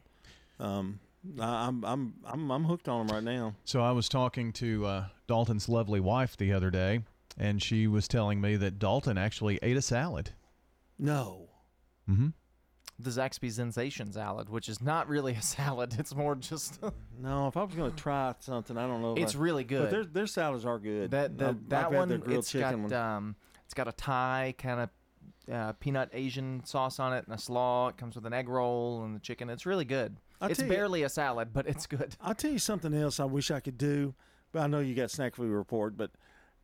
um, I, I'm I'm I'm I'm hooked on them right now. So I was talking to uh, Dalton's lovely wife the other day, and she was telling me that Dalton actually ate a salad. No, Mm-hmm. The Zaxby's Zensation salad, which is not really a (laughs) salad. It's more just. (laughs) no. If I was going to try something, I don't know. It's I- really But good. their their salads are good. That that, I've- that I've one, it's chicken got one. um, it's got a Thai kind of uh, peanut Asian sauce on it and a slaw. It comes with an egg roll and the chicken. It's really good. I'll it's tell you- barely a salad, but it's good. I'll tell you something else I wish I could do, but I know you got snack food report. But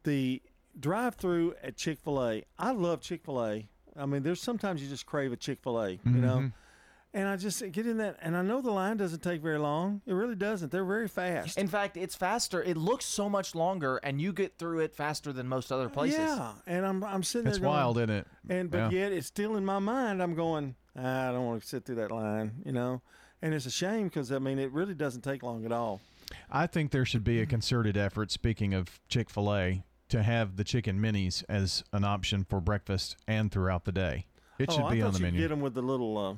the drive-through at Chick Fil A, I love Chick Fil A. I mean, there's sometimes you just crave a Chick Fil A, you know. Mhm. And I just get in that, and I know the line doesn't take very long. It really doesn't. They're very fast. In fact, it's faster. It looks so much longer, and you get through it faster than most other places. Yeah, and I'm I'm sitting It's there. going- wild, isn't it? And but Yeah. yet it's still in my mind. I'm going. "Ah, I don't want to sit through that line, you know. And it's a shame because I mean it really doesn't take long at all. I think there should be a concerted effort, speaking of Chick fil A, to have the chicken minis as an option for breakfast and throughout the day. It oh, should I be thought on the you menu. Get them with the little, uh,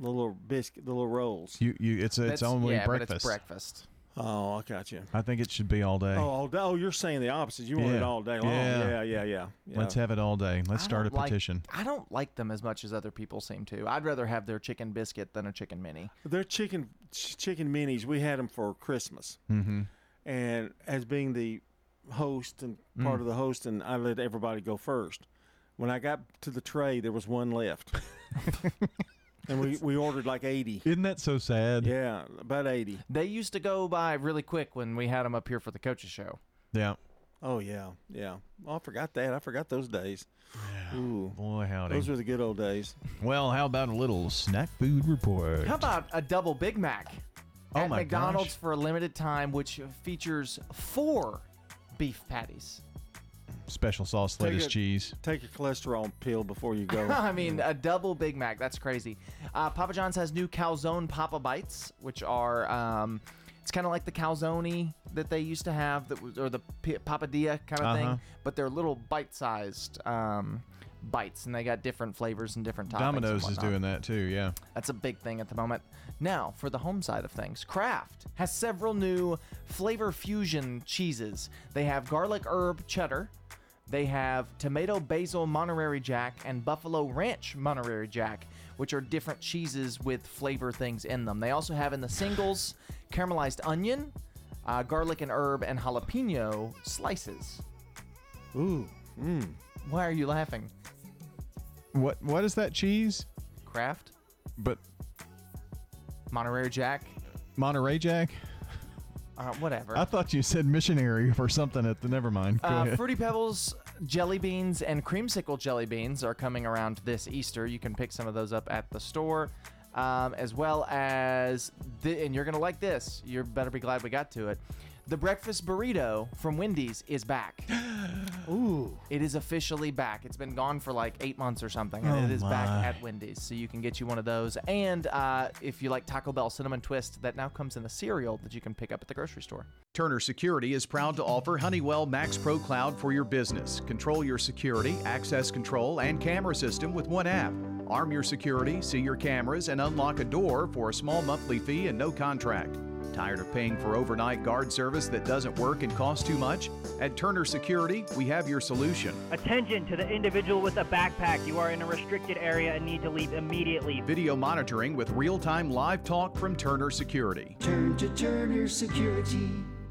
the little biscuit, the little rolls. You, you, it's its That's- only yeah, but breakfast. it's breakfast. Oh, I got you. I think it should be all day. Oh, all day. oh, you're saying the opposite. You want it all day long. Yeah. Yeah, yeah, yeah. yeah. Let's have it all day. Let's I start a don't like- petition. I don't like them as much as other people seem to. I'd rather have their chicken biscuit than a chicken mini. They're chicken ch- chicken minis. We had them for Christmas, Mm-hmm. and as being the host and part Mm. of the host, and I let everybody go first. When I got to the tray, there was one left, (laughs) and we, we ordered like eighty. Isn't that so sad? Yeah, about eighty. They used to go by really quick when we had them up here for the coaches show. Yeah. Oh yeah, yeah. Oh, I forgot that. I forgot those days. Ooh, Boy, howdy. those were the good old days. Well, how about a little snack food report? How about a double Big Mac Oh at my McDonald's gosh. for a limited time, which features four beef patties? Special sauce, Take lettuce, a- cheese. Take a cholesterol pill before you go. (laughs) I mean, a double Big Mac. That's crazy. Uh, Papa John's has new calzone Papa Bites, which are um, It's kind of like the calzone that they used to have, that was, or the p- papadia kind of Uh-huh. thing, but they're little bite-sized um, bites, and they got different flavors and different toppings. and Domino's is doing that too. Yeah. That's a big thing at the moment. Now, for the home side of things, Kraft has several new flavor fusion cheeses. They have garlic herb cheddar, they have tomato basil Monterey Jack, and buffalo ranch Monterey Jack, which are different cheeses with flavor things in them. They also have in the singles caramelized onion, uh, garlic and herb, and jalapeno slices. Ooh. Mm. Why are you laughing? What What is that cheese? Kraft, But Monterey Jack, Monterey Jack. uh, whatever. I thought you said missionary for something. At the never mind. Go Uh, ahead. Fruity Pebbles jelly beans and creamsicle jelly beans are coming around this Easter. You can pick some of those up at the store, um, as well as, the, and you're gonna like this. You better be glad we got to it. The breakfast burrito from Wendy's is back. (gasps) Ooh. It is officially back. It's been gone for like eight months or something, and Oh it is back at Wendy's. So you can get you one of those. And uh, if you like Taco Bell cinnamon twist, that now comes in a cereal that you can pick up at the grocery store. Turner Security is proud to offer Honeywell Max Pro Cloud for your business. Control your security, access control, and camera system with one app. Arm your security, see your cameras, and unlock a door for a small monthly fee and no contract. Tired of paying for overnight guard service that doesn't work and costs too much? At Turner Security, we have your solution. Attention to the individual with a backpack. You are in a restricted area and need to leave immediately. Video monitoring with real time live talk from Turner Security. Turn to Turner Security.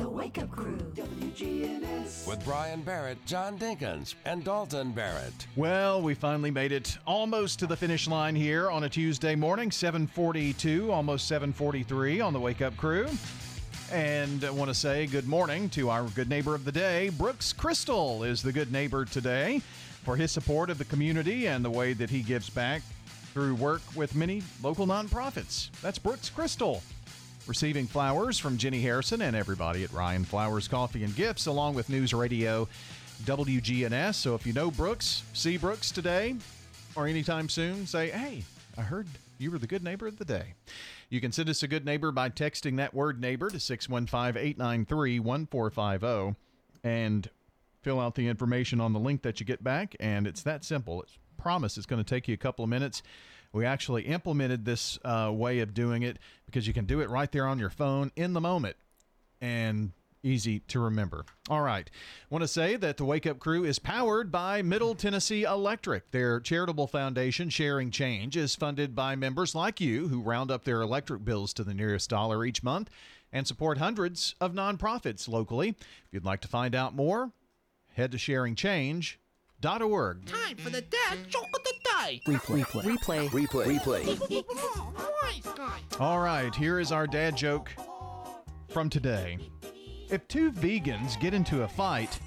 The Wake Up Crew, WGNS. With Brian Barrett, John Dinkins, and Dalton Barrett. Well, we finally made it almost to the finish line here on a Tuesday morning, 742, almost 743 on the Wake Up Crew. And I want to say good morning to our good neighbor of the day. Brooks Crystal is the good neighbor today for his support of the community and the way that he gives back through work with many local nonprofits. That's Brooks Crystal. Receiving flowers from Jenny Harrison and everybody at Ryan Flowers Coffee and Gifts, along with News Radio WGNS. So if you know Brooks, see Brooks today or anytime soon, say, hey, I heard you were the good neighbor of the day. You can send us a good neighbor by texting that word neighbor to 615 893 1450 and fill out the information on the link that you get back. And it's that simple. It's promise it's going to take you a couple of minutes. We actually implemented this uh, way of doing it because you can do it right there on your phone in the moment and easy to remember. All right. Want to say that the Wake Up Crew is powered by Middle Tennessee Electric. Their charitable foundation, Sharing Change, is funded by members like you who round up their electric bills to the nearest dollar each month and support hundreds of nonprofits locally. If you'd like to find out more, head to sharingchange.org. Time for the dad joke of the day. Replay. Replay. Replay. Replay. (laughs) All right, here is our dad joke from today. If two vegans get into a fight,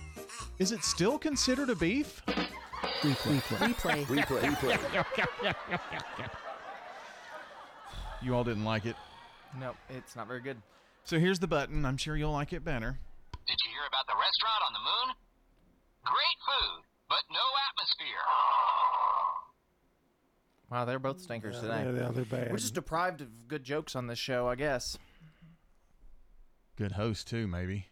is it still considered a beef? Replay. Replay. Replay. (laughs) You all didn't like it. No, it's not very good. So here's the button. I'm sure you'll like it better. Did you hear about the restaurant on the moon? Great food, but no atmosphere. Wow, they're both stinkers Yeah, today. yeah, they're bad. We're just deprived of good jokes on this show, I guess. Good host too, maybe.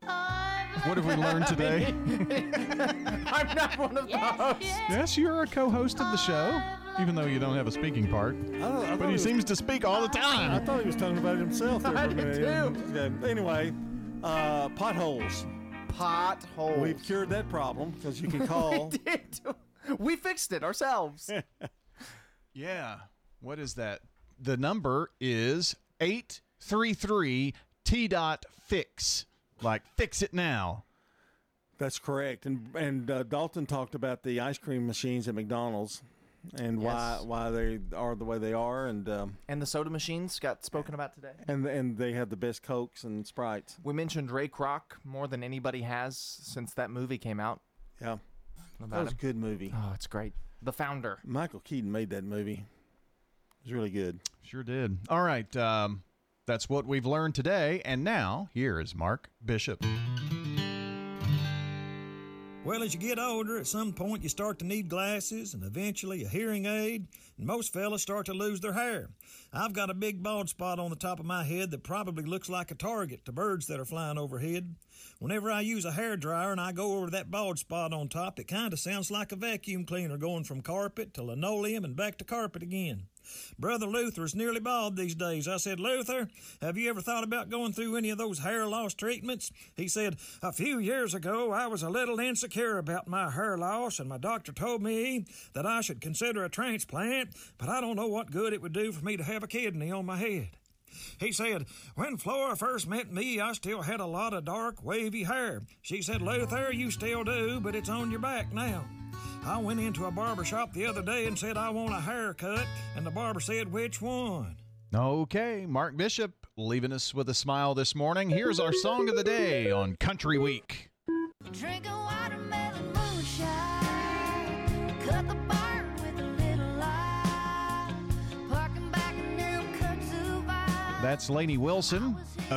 What have we learned today? (laughs) I'm not one of those. Yes, you're a co-host of the show, even though you don't have a speaking part. I thought- But thought he was- seems to speak all the time. I time. thought he was talking about himself. There (laughs) I for a did minute. Yeah. Anyway, uh, potholes. Potholes. We've cured that problem because you can (laughs) call. (laughs) we fixed it ourselves. (laughs) Yeah. What is that? The number is 833 TDOT fix. Like fix it now. That's correct. And and uh, Dalton talked about the ice cream machines at McDonald's and why Yes. why they are the way they are and um, And the soda machines got spoken about today. and and they have the best cokes and sprites. We mentioned Ray Kroc more than anybody has since that movie came out. Yeah, About that was a good movie. Oh, it's great. The founder. Michael Keaton made that movie. It was really good. Sure did. All right. Um, that's what we've learned today. And now, here is Mark Bishop. Well, as you get older, at some point you start to need glasses and eventually a hearing aid, and most fellas start to lose their hair. I've got a big bald spot on the top of my head that probably looks like a target to birds that are flying overhead. Whenever I use a hair dryer and I go over that bald spot on top, it kind of sounds like a vacuum cleaner going from carpet to linoleum and back to carpet again. Brother Luther's nearly bald these days. I said, Luther, have you ever thought about going through any of those hair loss treatments? He said, A few years ago, I was a little insecure about my hair loss, and my doctor told me that I should consider a transplant, but I don't know what good it would do for me to have a kidney on my head. He said, When Flora first met me, I still had a lot of dark, wavy hair. She said, Luther, you still do, but it's on your back now. I went into a barber shop the other day and said, I want a haircut, and the barber said, Which one? Okay. Mark Bishop leaving us with a smile this morning. Here's our song of the day on Country Week. Drinking watermelon moonshine. Cut the barn That's Lainey Wilson of